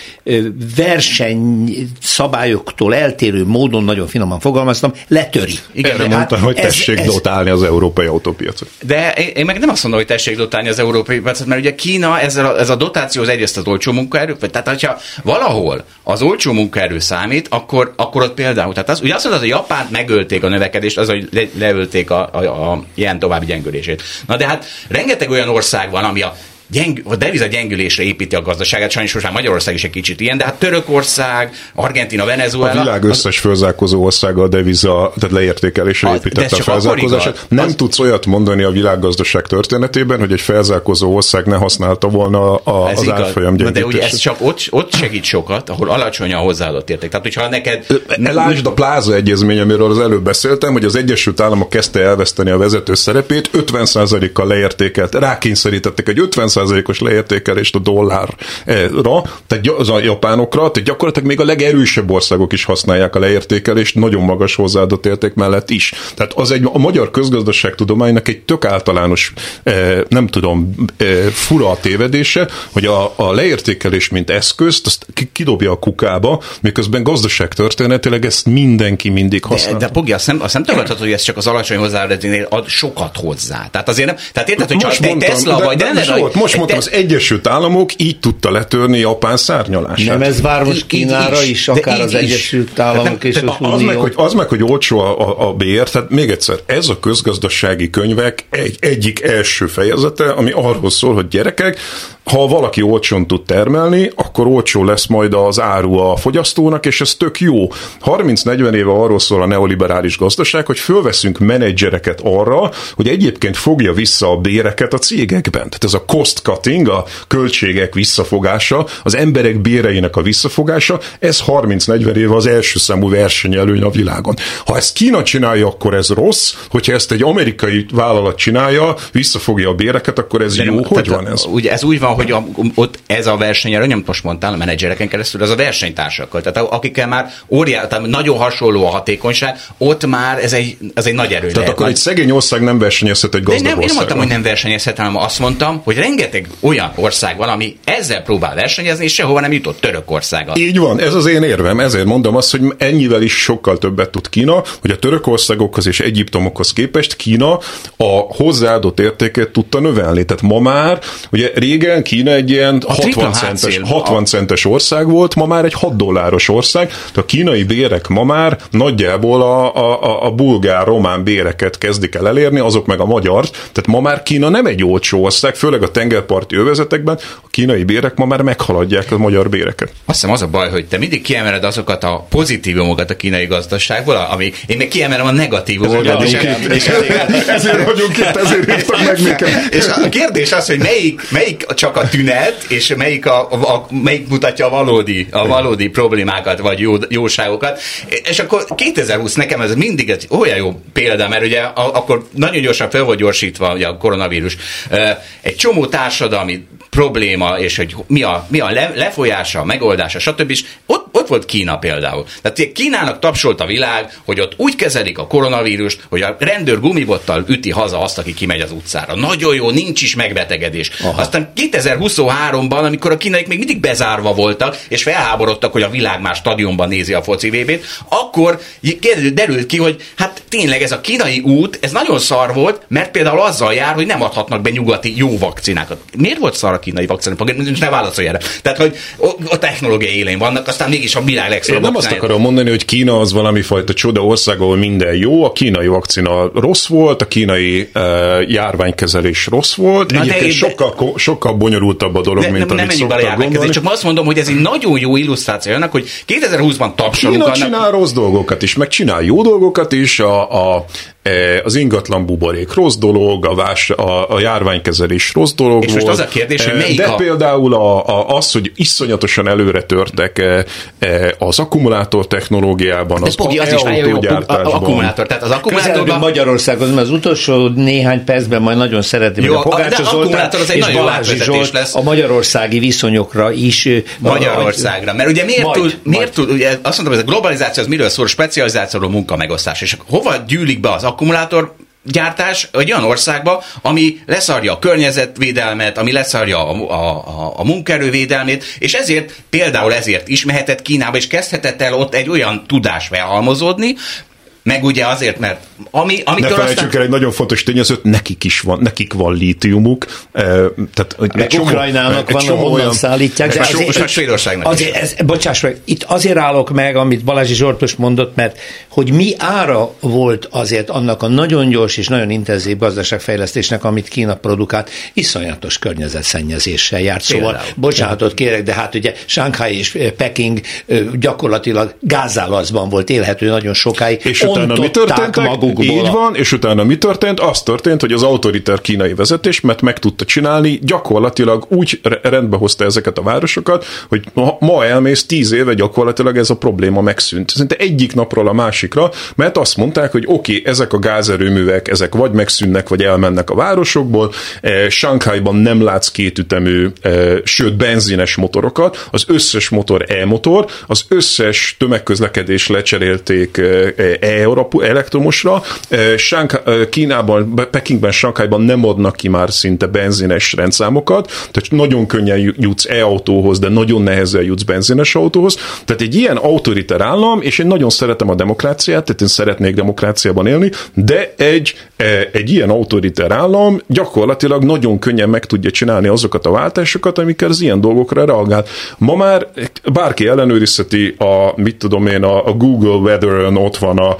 versenyszabályoktól eltérő módon, nagyon finoman fogalmaztam, letöri. Igen, Erre hát mondtam, hogy tessék ez, dotálni az európai autópiacot. De én meg nem azt mondom, hogy tessék dotálni az európai piacot, mert ugye Kína, ezzel a, ez a dotáció az egyrészt az olcsó munkaerő, tehát hogyha valahol az olcsó munkaerő számít, akkor, akkor ott például, tehát az, ugye azt mondod, hogy a Japánt megölték a növekedést, az, hogy le, leölték a, a, a ilyen további gyengülését. Na de hát rengeteg olyan ország van, ami a gyeng, a deviza gyengülésre építi a gazdaságát, sajnos most már Magyarország is egy kicsit ilyen, de hát Törökország, Argentina, Venezuela. A világ összes fölzárkozó országa a deviza, tehát leértékelésre építette a, felzárkózását. Nem az... tudsz olyat mondani a világgazdaság történetében, hogy egy felzárkozó ország ne használta volna a, ez az igaz. árfolyam De ugye ez csak ott, ott segít sokat, ahol alacsony a hozzáadott érték. Tehát, hogyha neked... Nem... Lásd a pláza egyezmény, amiről az előbb beszéltem, hogy az Egyesült Államok kezdte elveszteni a vezető szerepét, 50%-kal leértékelt, rákényszerítettek egy 50 50%-os leértékelést a dollárra, tehát az a japánokra, tehát gyakorlatilag még a legerősebb országok is használják a leértékelést, nagyon magas hozzáadott érték mellett is. Tehát az egy a magyar közgazdaságtudománynak egy tök általános, nem tudom, fura a tévedése, hogy a, a leértékelés, mint eszközt, azt kidobja a kukába, miközben gazdaságtörténetileg ezt mindenki mindig használ. De, de Pogi, azt nem, azt nem tagadhatod, hogy ez csak az alacsony hozzáadásnél ad sokat hozzá. Tehát azért nem, tehát érted, hogy most csak mondtam, Tesla de, vagy, de, de, de, Zsolt, most mondtam, az Egyesült Államok így tudta letörni Japán szárnyalását. Nem ez vár most Kínára is, is, akár az Egyesült Államok és az az meg, hogy, az meg, hogy olcsó a, a, a bér, tehát még egyszer, ez a közgazdasági könyvek egy, egyik első fejezete, ami arról szól, hogy gyerekek, ha valaki olcsón tud termelni, akkor olcsó lesz majd az áru a fogyasztónak, és ez tök jó. 30-40 éve arról szól a neoliberális gazdaság, hogy fölveszünk menedzsereket arra, hogy egyébként fogja vissza a béreket a cégekben. Tehát ez a cost cutting, a költségek visszafogása, az emberek béreinek a visszafogása, ez 30-40 éve az első számú versenyelőny a világon. Ha ezt Kína csinálja, akkor ez rossz, hogyha ezt egy amerikai vállalat csinálja, visszafogja a béreket, akkor ez De jó. Nem, hogy van ez? Ugye ez úgy van, hogy a, ott ez a versenyelőny, amit most mondtál, a menedzsereken keresztül, az a versenytársakkal. Tehát akikkel már óriás, tehát nagyon hasonló a hatékonyság, ott már ez egy, ez egy nagy erő. Tehát akkor egy szegény ország nem versenyezhet egy gazdag nem, Én nem mondtam, hogy nem versenyezhet, hanem azt mondtam, hogy rengeteg olyan ország van, ami ezzel próbál versenyezni, és sehova nem jutott Törökországa. Így van, ez az én érvem, ezért mondom azt, hogy ennyivel is sokkal többet tud Kína, hogy a Törökországokhoz és Egyiptomokhoz képest Kína a hozzáadott értéket tudta növelni. Tehát ma már, ugye régen Kína egy ilyen a 60 centes, 60 centes ország volt, ma már egy 6 dolláros ország. A kínai bérek ma már nagyjából a, a, a bulgár, román béreket kezdik el elérni, azok meg a magyar. Tehát ma már Kína nem egy olcsó ország, főleg a tengerparti övezetekben a kínai bérek ma már meghaladják a magyar béreket. Azt hiszem az a baj, hogy te mindig kiemeled azokat a pozitívumokat a kínai gazdaságból, ami én még kiemelem a negatívumokat. Ezért, és, és [laughs] ezért, vagyunk itt, ezért hívtak meg minket. És a kérdés az, hogy melyik, melyik csak a tünet, és melyik, a, a, melyik mutatja a valódi, a valódi problémákat, vagy jó, jóságokat. És akkor 2020 nekem ez mindig egy olyan jó példa, mert ugye a, akkor nagyon gyorsan fel volt gyorsítva ugye a koronavírus. Egy csomó társadalmi probléma, és hogy mi a, mi a le, lefolyása, megoldása, stb. És ott, ott volt Kína például. Tehát Kínának tapsolt a világ, hogy ott úgy kezelik a koronavírust, hogy a rendőr gumibottal üti haza azt, aki kimegy az utcára. Nagyon jó, nincs is megbetegedés. Aha. Aztán 2023-ban, amikor a kínaiak még mindig bezárva voltak, és felháborodtak, hogy a világ már stadionban nézi a foci VB-t, akkor derült ki, hogy hát tényleg ez a kínai út, ez nagyon szar volt, mert például azzal jár, hogy nem adhatnak be nyugati jó vakcinákat. Miért volt szar a kínai vakcina? Ne válaszolj erre. Tehát, hogy a technológia élén vannak, aztán mégis a világ legszebb. nem azt akarom mondani, hogy Kína az valami fajta csoda ország, ahol minden jó, a kínai vakcina rossz volt, a kínai uh, járványkezelés rossz volt, Na egyébként de, sokkal, sokkal bonyolultabb a dolog, de, mint nem, amit nem szoktak gondolni. Csak azt mondom, hogy ez egy nagyon jó illusztráció annak, hogy 2020-ban tapsolunk Kína annak... csinál rossz dolgokat is, meg csinál jó dolgokat is, a, a az ingatlan buborék rossz dolog, a, vás, a, a járványkezelés rossz dolog És most az a kérdés, hogy e, melyik De a... például a, a, az, hogy iszonyatosan előre törtek e, az akkumulátor technológiában, az, az, az is autógyártásban. Akkumulátor, tehát az akkumulátorban... Magyarországon az utolsó néhány percben majd nagyon szeretném, hogy a Pogács Zoltán az egy és Balázsi Zsolt lesz. a magyarországi viszonyokra is. Magyarországra, mert ugye miért majd, tud, miért tud ugye azt mondom, hogy a globalizáció az miről szól, specializációról, munkamegosztás, és hova gyűlik be az akkumulátor gyártás egy olyan országba, ami leszarja a környezetvédelmet, ami leszarja a, a, a, a munkaerővédelmét, és ezért, például ezért is mehetett Kínába, és kezdhetett el ott egy olyan tudás felhalmozódni, meg ugye azért, mert ami, amitől ne felejtsük aztán... el egy nagyon fontos tényezőt, nekik is van, nekik van lítiumuk. Tehát, hogy egy csomó, Ukrajnának van, ahonnan olyan, szállítják. De azért, most már Svédországnak azért, ez, bocsáss meg, itt azért állok meg, amit Balázsi Zsoltos mondott, mert hogy mi ára volt azért annak a nagyon gyors és nagyon intenzív gazdaságfejlesztésnek, amit Kína produkált, iszonyatos környezetszennyezéssel járt. Szóval, Például. bocsánatot kérek, de hát ugye Shanghai és Peking gyakorlatilag gázálaszban volt élhető nagyon sokáig. És utána mi történt? Így van, és utána mi történt? Az történt, hogy az autoriter kínai vezetés, mert meg tudta csinálni, gyakorlatilag úgy rendbe hozta ezeket a városokat, hogy ma elmész tíz éve gyakorlatilag ez a probléma megszűnt. Szinte egyik napról a másikra, mert azt mondták, hogy oké, okay, ezek a gázerőművek, ezek vagy megszűnnek, vagy elmennek a városokból. Eh, Sankhájban nem látsz kétütemű, eh, sőt benzines motorokat, az összes motor e-motor, az összes tömegközlekedés lecserélték e-elektromosra. Kínában, Pekingben, Sankhájban nem adnak ki már szinte benzines rendszámokat, tehát nagyon könnyen jutsz e-autóhoz, de nagyon nehezen jutsz benzines autóhoz. Tehát egy ilyen autoriter állam, és én nagyon szeretem a demokráciát, tehát én szeretnék demokráciában élni, de egy, egy ilyen autoriter állam gyakorlatilag nagyon könnyen meg tudja csinálni azokat a váltásokat, amikkel az ilyen dolgokra reagál. Ma már bárki ellenőrizheti a, mit tudom én, a, a Google Weather-ön ott van a,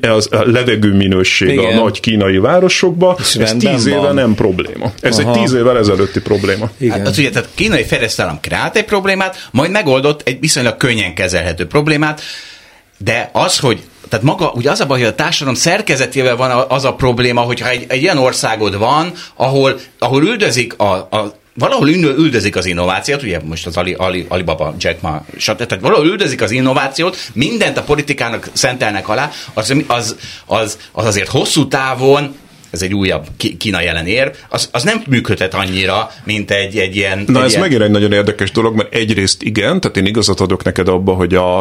az, a levegő minőség Igen. a nagy kínai városokban, és ez tíz éve van. nem probléma. Ez Aha. egy tíz évvel ezelőtti probléma. Igen. Hát, az ugye, tehát kínai fejlesztállam kreált egy problémát, majd megoldott egy viszonylag könnyen kezelhető problémát, de az, hogy tehát maga, ugye az a baj, hogy a társadalom szerkezetével van az a probléma, hogyha egy, egy ilyen országod van, ahol, ahol üldözik a, a valahol üldözik az innovációt, ugye most az Ali, Ali, Alibaba, Jack Ma, stb. Tehát valahol üldözik az innovációt, mindent a politikának szentelnek alá, az, az, az, az azért hosszú távon ez egy újabb Kína jelen ér, az, az nem működhet annyira, mint egy, egy ilyen... Na egy ez ilyen... megint egy nagyon érdekes dolog, mert egyrészt igen, tehát én igazat adok neked abba, hogy a,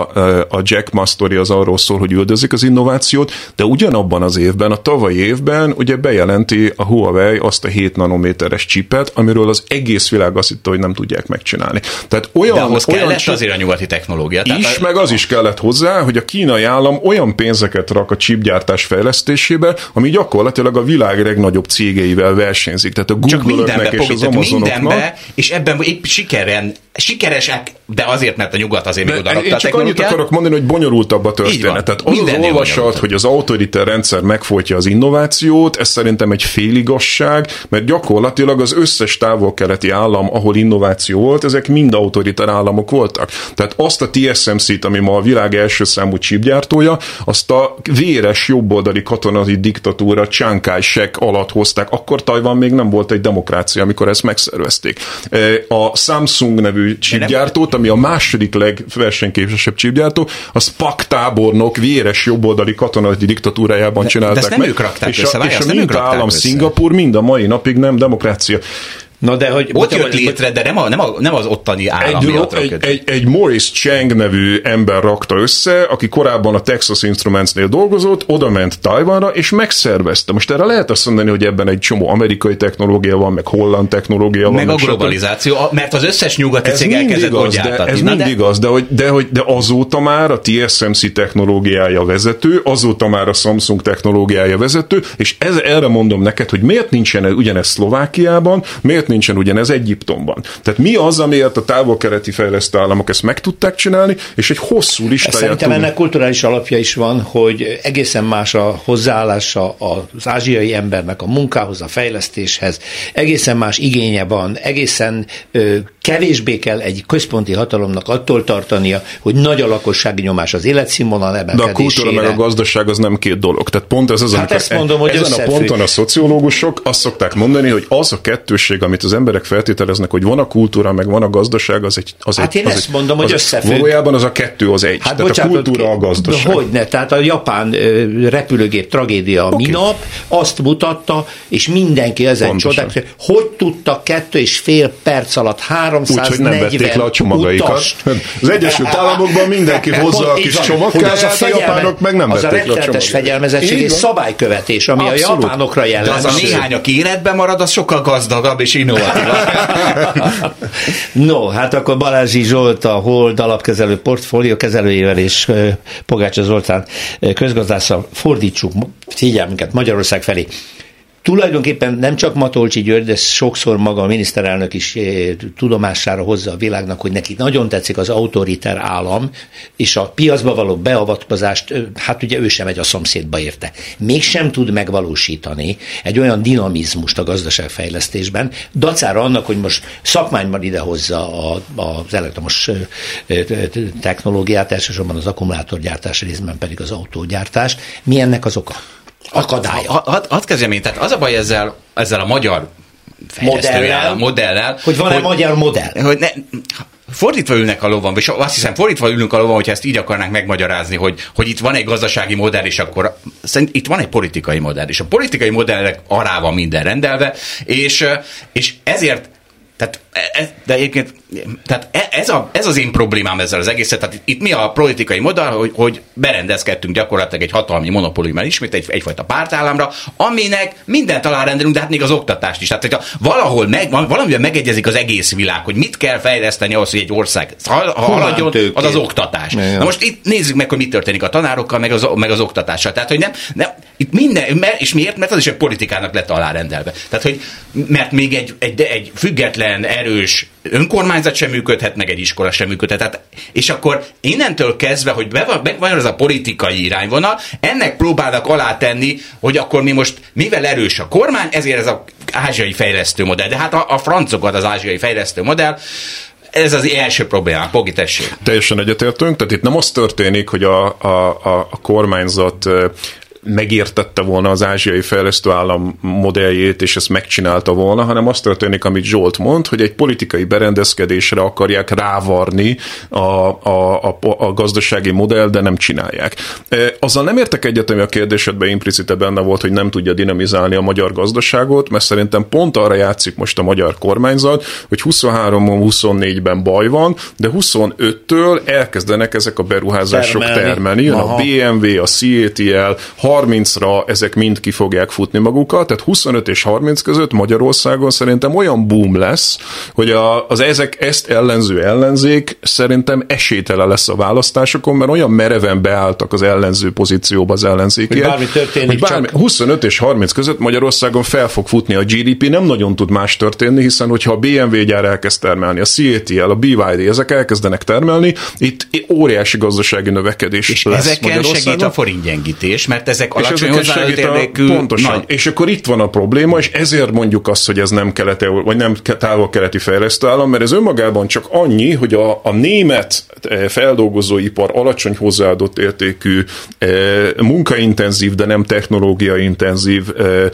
a Jack Ma story az arról szól, hogy üldözik az innovációt, de ugyanabban az évben, a tavalyi évben ugye bejelenti a Huawei azt a 7 nanométeres csipet, amiről az egész világ azt hitte, hogy nem tudják megcsinálni. Tehát olyan, de ahhoz olyan kellett csip... azért a nyugati technológia. Tehát is, a... meg az is kellett hozzá, hogy a kínai állam olyan pénzeket rak a chipgyártás fejlesztésébe, ami gyakorlatilag a világ legnagyobb cégeivel versenyzik. Tehát a Google-öknek és az Amazonoknak. Mindenbe, és ebben épp sikeren, sikeresek, de azért, mert a nyugat azért még oda Én csak annyit akarok mondani, hogy bonyolultabb a történet. Tehát az az olvasat, hogy az autoriter rendszer megfolytja az innovációt, ez szerintem egy féligasság, mert gyakorlatilag az összes távol-keleti állam, ahol innováció volt, ezek mind autoriter államok voltak. Tehát azt a TSMC-t, ami ma a világ első számú csípgyártója, azt a véres jobboldali katonai diktatúra Chiang Kai-shek alatt hozták. Akkor Tajvan még nem volt egy demokrácia, amikor ezt megszervezték. A Samsung nevű csipgyártót, ami a második legversenyképesebb csipgyártó, az Pak tábornok véres jobboldali katonai diktatúrájában csinálták de ezt nem meg. Ők rakták és össze, a, és a mint állam össze. Szingapur mind a mai napig nem demokrácia. Na de hogy ott jött létre, de nem, a, nem, a, nem az ottani állam egy, miatt egy, egy, egy Morris Chang nevű ember rakta össze, aki korábban a Texas Instruments-nél dolgozott, oda ment Tajvanra, és megszervezte. Most erre lehet azt mondani, hogy ebben egy csomó amerikai technológia van, meg holland technológia van. Meg, meg a globalizáció, a, mert az összes nyugati cég elkezdett igaz, de, Ez mind de... igaz, de, hogy, de, hogy, de azóta már a TSMC technológiája vezető, azóta már a Samsung technológiája vezető, és ez, erre mondom neked, hogy miért nincsen ugyanez Szlovákiában, miért nincsen ugyanez Egyiptomban. Tehát mi az, amiért a távol-keleti fejlesztő államok ezt meg tudták csinálni, és egy hosszú listáját Szerintem ennek kulturális alapja is van, hogy egészen más a hozzáállása az ázsiai embernek a munkához, a fejlesztéshez, egészen más igénye van, egészen ö, kevésbé kell egy központi hatalomnak attól tartania, hogy nagy a lakossági nyomás az életszínvonal emelkedésére. De a kultúra meg a gazdaság az nem két dolog. Tehát pont ez az, hát ezt mondom, hogy ezen összefügg. a ponton a szociológusok azt szokták mondani, hogy az a kettőség, amit az emberek feltételeznek, hogy van a kultúra, meg van a gazdaság, az egy... Az hát egy, én az ezt egy, mondom, hogy összefügg. Valójában az a kettő az egy. Hát tehát bocsánat, a kultúra a gazdaság. Hogy ne, tehát a japán repülőgép tragédia okay. minap azt mutatta, és mindenki ezen csodák, hogy tudtak kettő és fél perc alatt 340 Úgy, hogy nem vették le a csomagaikat. Utast. Az Egyesült [laughs] Államokban mindenki hozza a kis csomagkáját, a, a japánok meg nem vették le a csomagaikat. fegyelmezettség és szabálykövetés, ami Abszolút. a japánokra jellemző. De az a néhány, aki életben marad, az sokkal gazdagabb és innovatívabb. [laughs] no, hát akkor Balázsi Zsolt, a Hold alapkezelő portfólió kezelőjével és Pogácsa Zoltán közgazdásszal fordítsuk figyelmünket Magyarország felé. Tulajdonképpen nem csak Matolcsi György, de sokszor maga a miniszterelnök is tudomására hozza a világnak, hogy neki nagyon tetszik az autoriter állam, és a piacba való beavatkozást, hát ugye ő sem megy a szomszédba érte. Mégsem tud megvalósítani egy olyan dinamizmust a gazdaságfejlesztésben, dacára annak, hogy most szakmányban idehozza a, az elektromos technológiát, elsősorban az akkumulátorgyártás részben pedig az autógyártás. Mi ennek az oka? Akadálya. Hadd had kezdjem én, tehát az a baj ezzel, ezzel a magyar modellel, modellel, hogy van-e magyar modell? Hogy ne, fordítva ülnek a lovon, és azt hiszem fordítva ülünk a lovon, hogyha ezt így akarnánk megmagyarázni, hogy, hogy itt van egy gazdasági modell, és akkor szerint itt van egy politikai modell, és a politikai modellek ará van minden rendelve, és, és ezért tehát ez, de egyébként tehát e, ez, a, ez az én problémám ezzel az egészet. Tehát itt mi a politikai modell, hogy, hogy berendezkedtünk gyakorlatilag egy hatalmi monopóliummal ismét egy, egyfajta pártállamra, aminek mindent alárendelünk, de hát még az oktatást is. Tehát, hogyha valahol meg, valamivel megegyezik az egész világ, hogy mit kell fejleszteni ahhoz, hogy egy ország haladjon, az az oktatás. Na most itt nézzük meg, hogy mi történik a tanárokkal, meg az, meg az oktatással. Tehát, hogy nem, nem itt minden, mert, és miért? Mert az is egy politikának lett alárendelve. Tehát, hogy mert még egy, egy, egy független, erős önkormányzat sem működhet, meg egy iskola sem működhet. Tehát, és akkor innentől kezdve, hogy van az a politikai irányvonal, ennek próbálnak alátenni, hogy akkor mi most, mivel erős a kormány, ezért ez az ázsiai fejlesztő modell. De hát a, a francokat az ázsiai fejlesztő modell, ez az első probléma. Pogi, tessék. Teljesen egyetértünk, tehát itt nem az történik, hogy a, a, a kormányzat megértette volna az ázsiai fejlesztő állam modelljét, és ezt megcsinálta volna, hanem az történik, amit Zsolt mond, hogy egy politikai berendezkedésre akarják rávarni a, a, a, a gazdasági modell, de nem csinálják. Azzal nem értek egyet, ami a kérdésedben implicite benne volt, hogy nem tudja dinamizálni a magyar gazdaságot, mert szerintem pont arra játszik most a magyar kormányzat, hogy 23-24-ben baj van, de 25-től elkezdenek ezek a beruházások termelni. termelni. Jön a BMW, a CATL, 30-ra ezek mind ki fogják futni magukat, tehát 25 és 30 között Magyarországon szerintem olyan boom lesz, hogy a, az ezek ezt ellenző ellenzék szerintem esélytele lesz a választásokon, mert olyan mereven beálltak az ellenző pozícióba az ellenzékiek. Hogy bármi történik, hogy bármi, csak... 25 és 30 között Magyarországon fel fog futni a GDP, nem nagyon tud más történni, hiszen hogyha a BMW gyár elkezd termelni, a CATL, a BYD, ezek elkezdenek termelni, itt óriási gazdasági növekedés és lesz ezeken segít a forintgyengítés, mert ezek ezek alacsony hozzáadott értékű. Pontosan. Nagy. És akkor itt van a probléma, és ezért mondjuk azt, hogy ez nem kelet vagy nem távol-keleti fejlesztő állam, mert ez önmagában csak annyi, hogy a, a német eh, feldolgozóipar alacsony hozzáadott értékű, eh, munkaintenzív, de nem technológiaintenzív eh,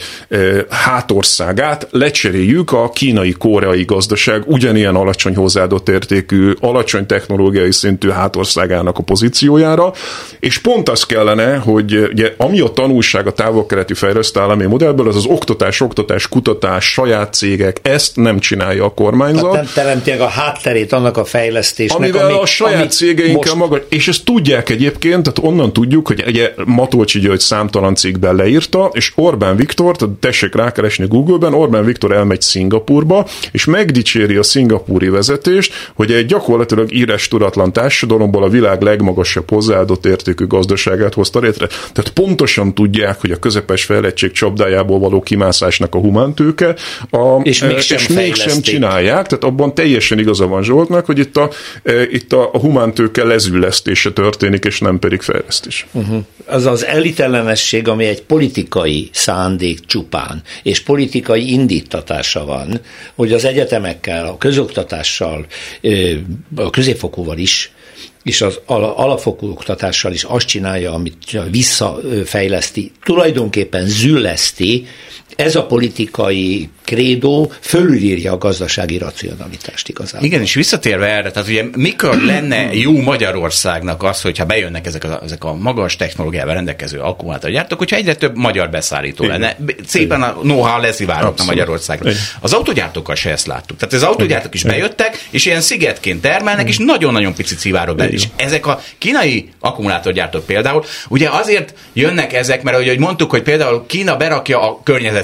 hátországát lecseréljük a kínai, koreai gazdaság ugyanilyen alacsony hozzáadott értékű, alacsony technológiai szintű hátországának a pozíciójára, és pont az kellene, hogy ugye ami a tanulság a távol-keleti fejlesztő állami modellből, az az oktatás, oktatás, kutatás, saját cégek, ezt nem csinálja a kormányzat. Tehát nem teremti a hátterét annak a fejlesztésnek, Amivel ami, a saját ami cégeinkkel most... maga, és ezt tudják egyébként, tehát onnan tudjuk, hogy ugye Matolcsi György számtalan cégben leírta, és Orbán Viktor, tehát tessék rákeresni Google-ben, Orbán Viktor elmegy Szingapurba, és megdicséri a szingapúri vezetést, hogy egy gyakorlatilag írás tudatlan társadalomból a világ legmagasabb hozzáadott értékű gazdaságát hozta létre. Tehát pontosan pontosan tudják, hogy a közepes fejlettség csapdájából való kimászásnak a humántőke, a, és mégsem, és mégsem csinálják, tehát abban teljesen igaza van Zsoltnak, hogy itt a, itt a humántőke lezüllesztése történik, és nem pedig fejlesztés. Uh-huh. Az az elitellenesség, ami egy politikai szándék csupán, és politikai indítatása van, hogy az egyetemekkel, a közoktatással, a középfokúval is és az alapfokú oktatással is azt csinálja, amit visszafejleszti, tulajdonképpen zülleszti ez a politikai krédó fölülírja a gazdasági racionalitást igazából. Igen, és visszatérve erre, tehát ugye mikor lenne jó Magyarországnak az, hogyha bejönnek ezek a, ezek a magas technológiával rendelkező akkumulátorgyártók, hogyha egyre több magyar beszállító Igen. lenne, szépen a know-how leszivárogna Magyarországra. Igen. Az autógyártókkal se ezt láttuk. Tehát az autógyártók is bejöttek, és ilyen szigetként termelnek, és nagyon-nagyon picit szivárog be. És ezek a kínai akkumulátorgyártók például, ugye azért jönnek ezek, mert ahogy mondtuk, hogy például Kína berakja a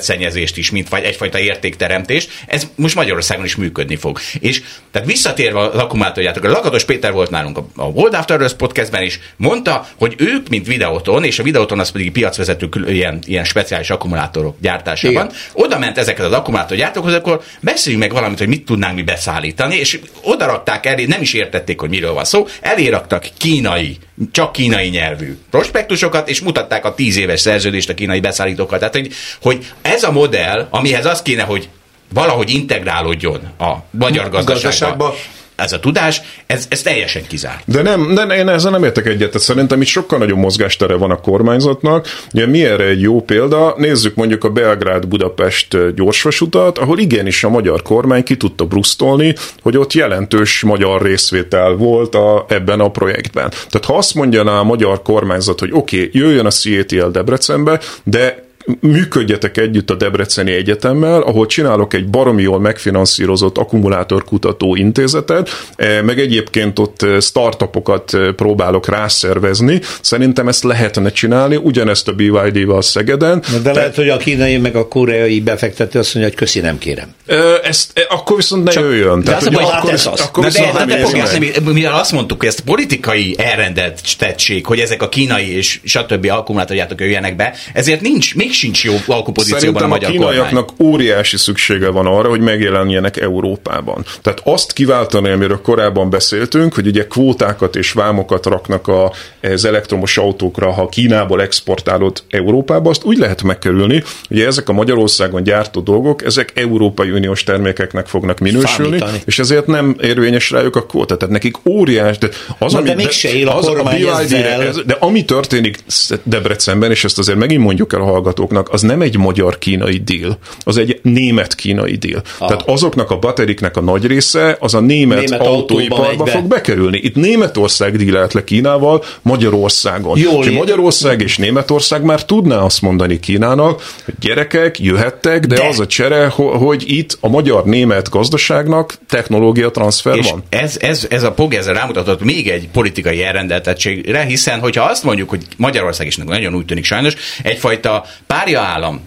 környezetszennyezést is, mint vagy egyfajta értékteremtést, ez most Magyarországon is működni fog. És tehát visszatérve az akkumulátorgyártókra, Lakatos Péter volt nálunk a World After Earth podcastben is, mondta, hogy ők, mint videóton, és a videóton az pedig piacvezető ilyen, ilyen speciális akkumulátorok gyártásában, Igen. oda ment ezeket az akkumulátorgyártókhoz, akkor beszéljünk meg valamit, hogy mit tudnánk mi beszállítani, és oda rakták elé, nem is értették, hogy miről van szó, eléraktak kínai, csak kínai nyelvű prospektusokat, és mutatták a tíz éves szerződést a kínai beszállítókkal. Tehát, hogy, hogy ez a modell, amihez az kéne, hogy valahogy integrálódjon a magyar gazdaságba. gazdaságba ez a tudás, ez, ez teljesen kizárt. De nem, de én ezzel nem értek egyet. Szerintem itt sokkal nagyobb mozgástere van a kormányzatnak. Ugye mi erre egy jó példa? Nézzük mondjuk a Belgrád-Budapest gyorsvasutat, ahol igenis a magyar kormány ki tudta brusztolni, hogy ott jelentős magyar részvétel volt a, ebben a projektben. Tehát ha azt mondja a magyar kormányzat, hogy oké, okay, jöjjön a CATL Debrecenbe, de működjetek együtt a Debreceni Egyetemmel, ahol csinálok egy baromi jól megfinanszírozott akkumulátorkutató intézetet, eh, meg egyébként ott eh, startupokat eh, próbálok rászervezni. Szerintem ezt lehetne csinálni, ugyanezt a BYD-val Szegeden. De Te... lehet, hogy a kínai meg a koreai befektető azt mondja, hogy köszi, nem kérem. Ezt, akkor viszont ne Csak, jöjjön. Tehát, hogy hát akkor, ez az. Akkor de, de, de, de, de, mivel azt mondtuk, hogy ez politikai elrendeltség, hogy ezek a kínai és stb. akkumulátorjátok jöjjenek be, ezért nincs, még sincs jó alkupozícióban a magyar a kínaiaknak kormány. óriási szüksége van arra, hogy megjelenjenek Európában. Tehát azt kiváltani, amiről korábban beszéltünk, hogy ugye kvótákat és vámokat raknak a, az elektromos autókra, ha Kínából exportálod Európába, azt úgy lehet megkerülni, hogy ezek a Magyarországon gyártó dolgok, ezek Európai Uniós termékeknek fognak minősülni, Számítani. és ezért nem érvényes rájuk a kvóta. Tehát nekik óriás, de az, Na, ami, de mégse él a az, kormány a ezzel. Ez, de ami történik Debrecenben, és ezt azért megint mondjuk el a hallgatóknak, az nem egy magyar-kínai díl, az egy német-kínai díl. Ah. Tehát azoknak a bateriknek a nagy része az a német, német autóiparba fog bekerülni. Itt Németország dílelt le Kínával Magyarországon. Jól és Magyarország és Németország már tudná azt mondani Kínának, hogy gyerekek, jöhettek, de, de. az a csere, hogy itt a magyar-német gazdaságnak technológia transfer és van. Ez, ez, ez a POG ezzel rámutatott még egy politikai elrendeltettségre, hiszen hogyha azt mondjuk, hogy Magyarország is nagyon úgy tűnik sajnos, egyfajta párja állam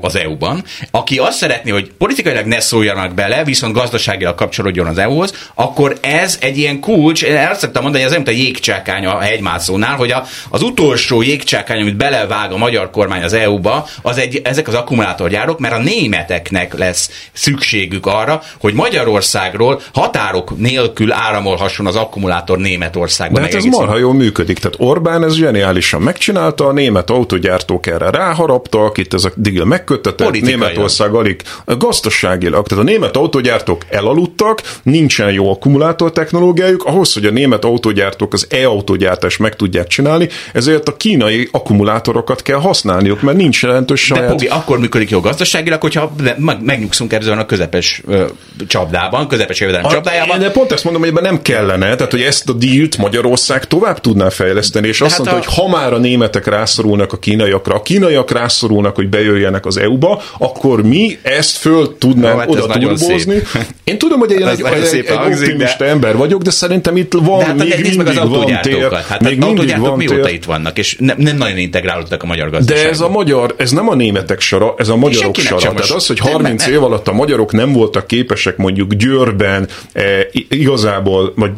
az EU-ban, aki azt szeretné, hogy politikailag ne szóljanak bele, viszont gazdaságilag kapcsolódjon az EU-hoz, akkor ez egy ilyen kulcs, én azt szoktam mondani, hogy ez mint a jégcsákány a hegymászónál, hogy a, az utolsó jégcsákány, amit belevág a magyar kormány az EU-ba, az egy, ezek az akkumulátorgyárok, mert a németeknek lesz szükségük arra, hogy Magyarországról határok nélkül áramolhasson az akkumulátor Németországba. De hát ez marha jól működik. Tehát Orbán ez zseniálisan megcsinálta, a német autogyártók erre ráharaptak, itt ez a megköttetett, Németország alig gazdaságilag. Tehát a német autógyártók elaludtak, nincsen jó akkumulátor technológiájuk, ahhoz, hogy a német autógyártók az e-autógyártást meg tudják csinálni, ezért a kínai akkumulátorokat kell használniuk, mert nincs jelentős saját... De Pogi, akkor működik jó gazdaságilag, hogyha megnyugszunk ezen a közepes ö, csapdában, közepes jövedelem csapdájában. De pont ezt mondom, hogy ebben nem kellene, tehát hogy ezt a dílt Magyarország tovább tudná fejleszteni, és de azt hát mondta, a... hogy ha már a németek rászorulnak a kínaiakra, a kínaiak rászorulnak, hogy bejöjjön jöjjenek az EU-ba, akkor mi ezt föl tudnánk hát oda turbózni. Én tudom, hogy én egy, [laughs] egy, egy, egy optimista de... ember vagyok, de szerintem itt van de hát még mindig meg az van tér. Hát még mindig van mióta itt vannak, és nem, nem nagyon integrálódtak a magyar gazdaságba. De ez a magyar, ez nem a németek sora, ez a magyarok sora. Tehát az, hogy 30 év alatt a magyarok nem voltak képesek mondjuk Győrben e, igazából, vagy,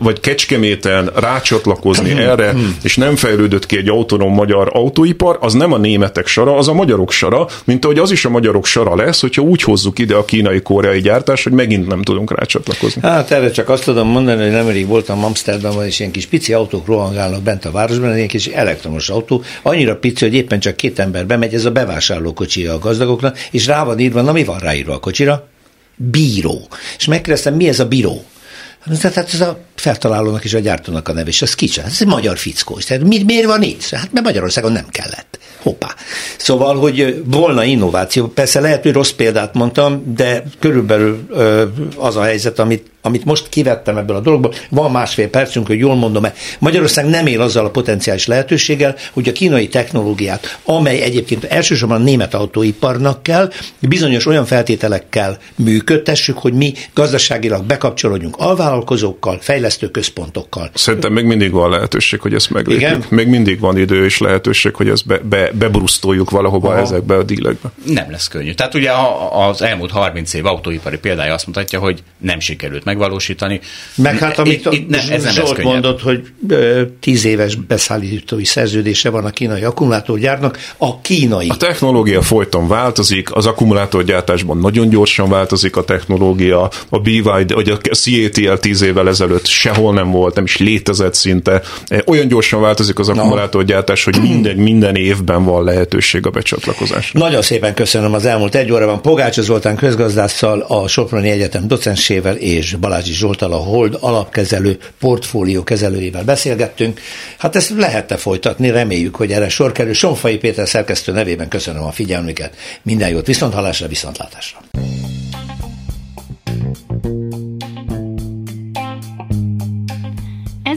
vagy Kecskeméten rácsatlakozni erre, hmm. és nem fejlődött ki egy autonóm magyar autóipar, az nem a németek sora, az a magyarok sora sara, mint ahogy az is a magyarok sara lesz, hogyha úgy hozzuk ide a kínai-koreai gyártás, hogy megint nem tudunk rácsatlakozni. Hát erre csak azt tudom mondani, hogy nemrég voltam Amsterdamban, és ilyen kis pici autók rohangálnak bent a városban, ilyen kis elektromos autó, annyira pici, hogy éppen csak két ember bemegy, ez a bevásárlókocsi a gazdagoknak, és rá van írva, na mi van ráírva a kocsira? Bíró. És megkérdeztem, mi ez a bíró? Tehát ez a feltalálónak és a gyártónak a neve, és az kicsi. Ez egy magyar fickó. Tehát mi, miért van itt? Hát mert Magyarországon nem kellett. Hoppá. Szóval, hogy volna innováció. Persze lehet, hogy rossz példát mondtam, de körülbelül az a helyzet, amit amit most kivettem ebből a dologból, van másfél percünk, hogy jól mondom-e. Magyarország nem él azzal a potenciális lehetőséggel, hogy a kínai technológiát, amely egyébként elsősorban a német autóiparnak kell, bizonyos olyan feltételekkel működtessük, hogy mi gazdaságilag bekapcsolódjunk alvállalkozókkal, fejlesztő fejlesztő központokkal. Szerintem még mindig van lehetőség, hogy ezt meglépjük. Igen? Még mindig van idő és lehetőség, hogy ezt be, be, bebrusztoljuk valahova Aha. ezekbe a dílekbe. Nem lesz könnyű. Tehát ugye az elmúlt 30 év autóipari példája azt mutatja, hogy nem sikerült megvalósítani. Meg hát amit itt, itt nem, ez nem Zsolt mondott, hogy 10 éves beszállítói szerződése van a kínai akkumulátorgyárnak, a kínai. A technológia folyton változik, az akkumulátorgyártásban nagyon gyorsan változik a technológia, a BYD, vagy a CATL 10 évvel ezelőtt sehol nem volt, nem is létezett szinte. Olyan gyorsan változik az akkumulátorgyártás, hogy minden, minden évben van lehetőség a becsatlakozásra. Nagyon szépen köszönöm az elmúlt egy órában Pogács Zoltán közgazdásszal, a Soproni Egyetem docensével és Balázsi Zsoltal a Hold alapkezelő portfólió kezelőjével beszélgettünk. Hát ezt lehet folytatni, reméljük, hogy erre sor kerül. Sonfai Péter szerkesztő nevében köszönöm a figyelmüket. Minden jót, viszont hallásra, viszontlátásra.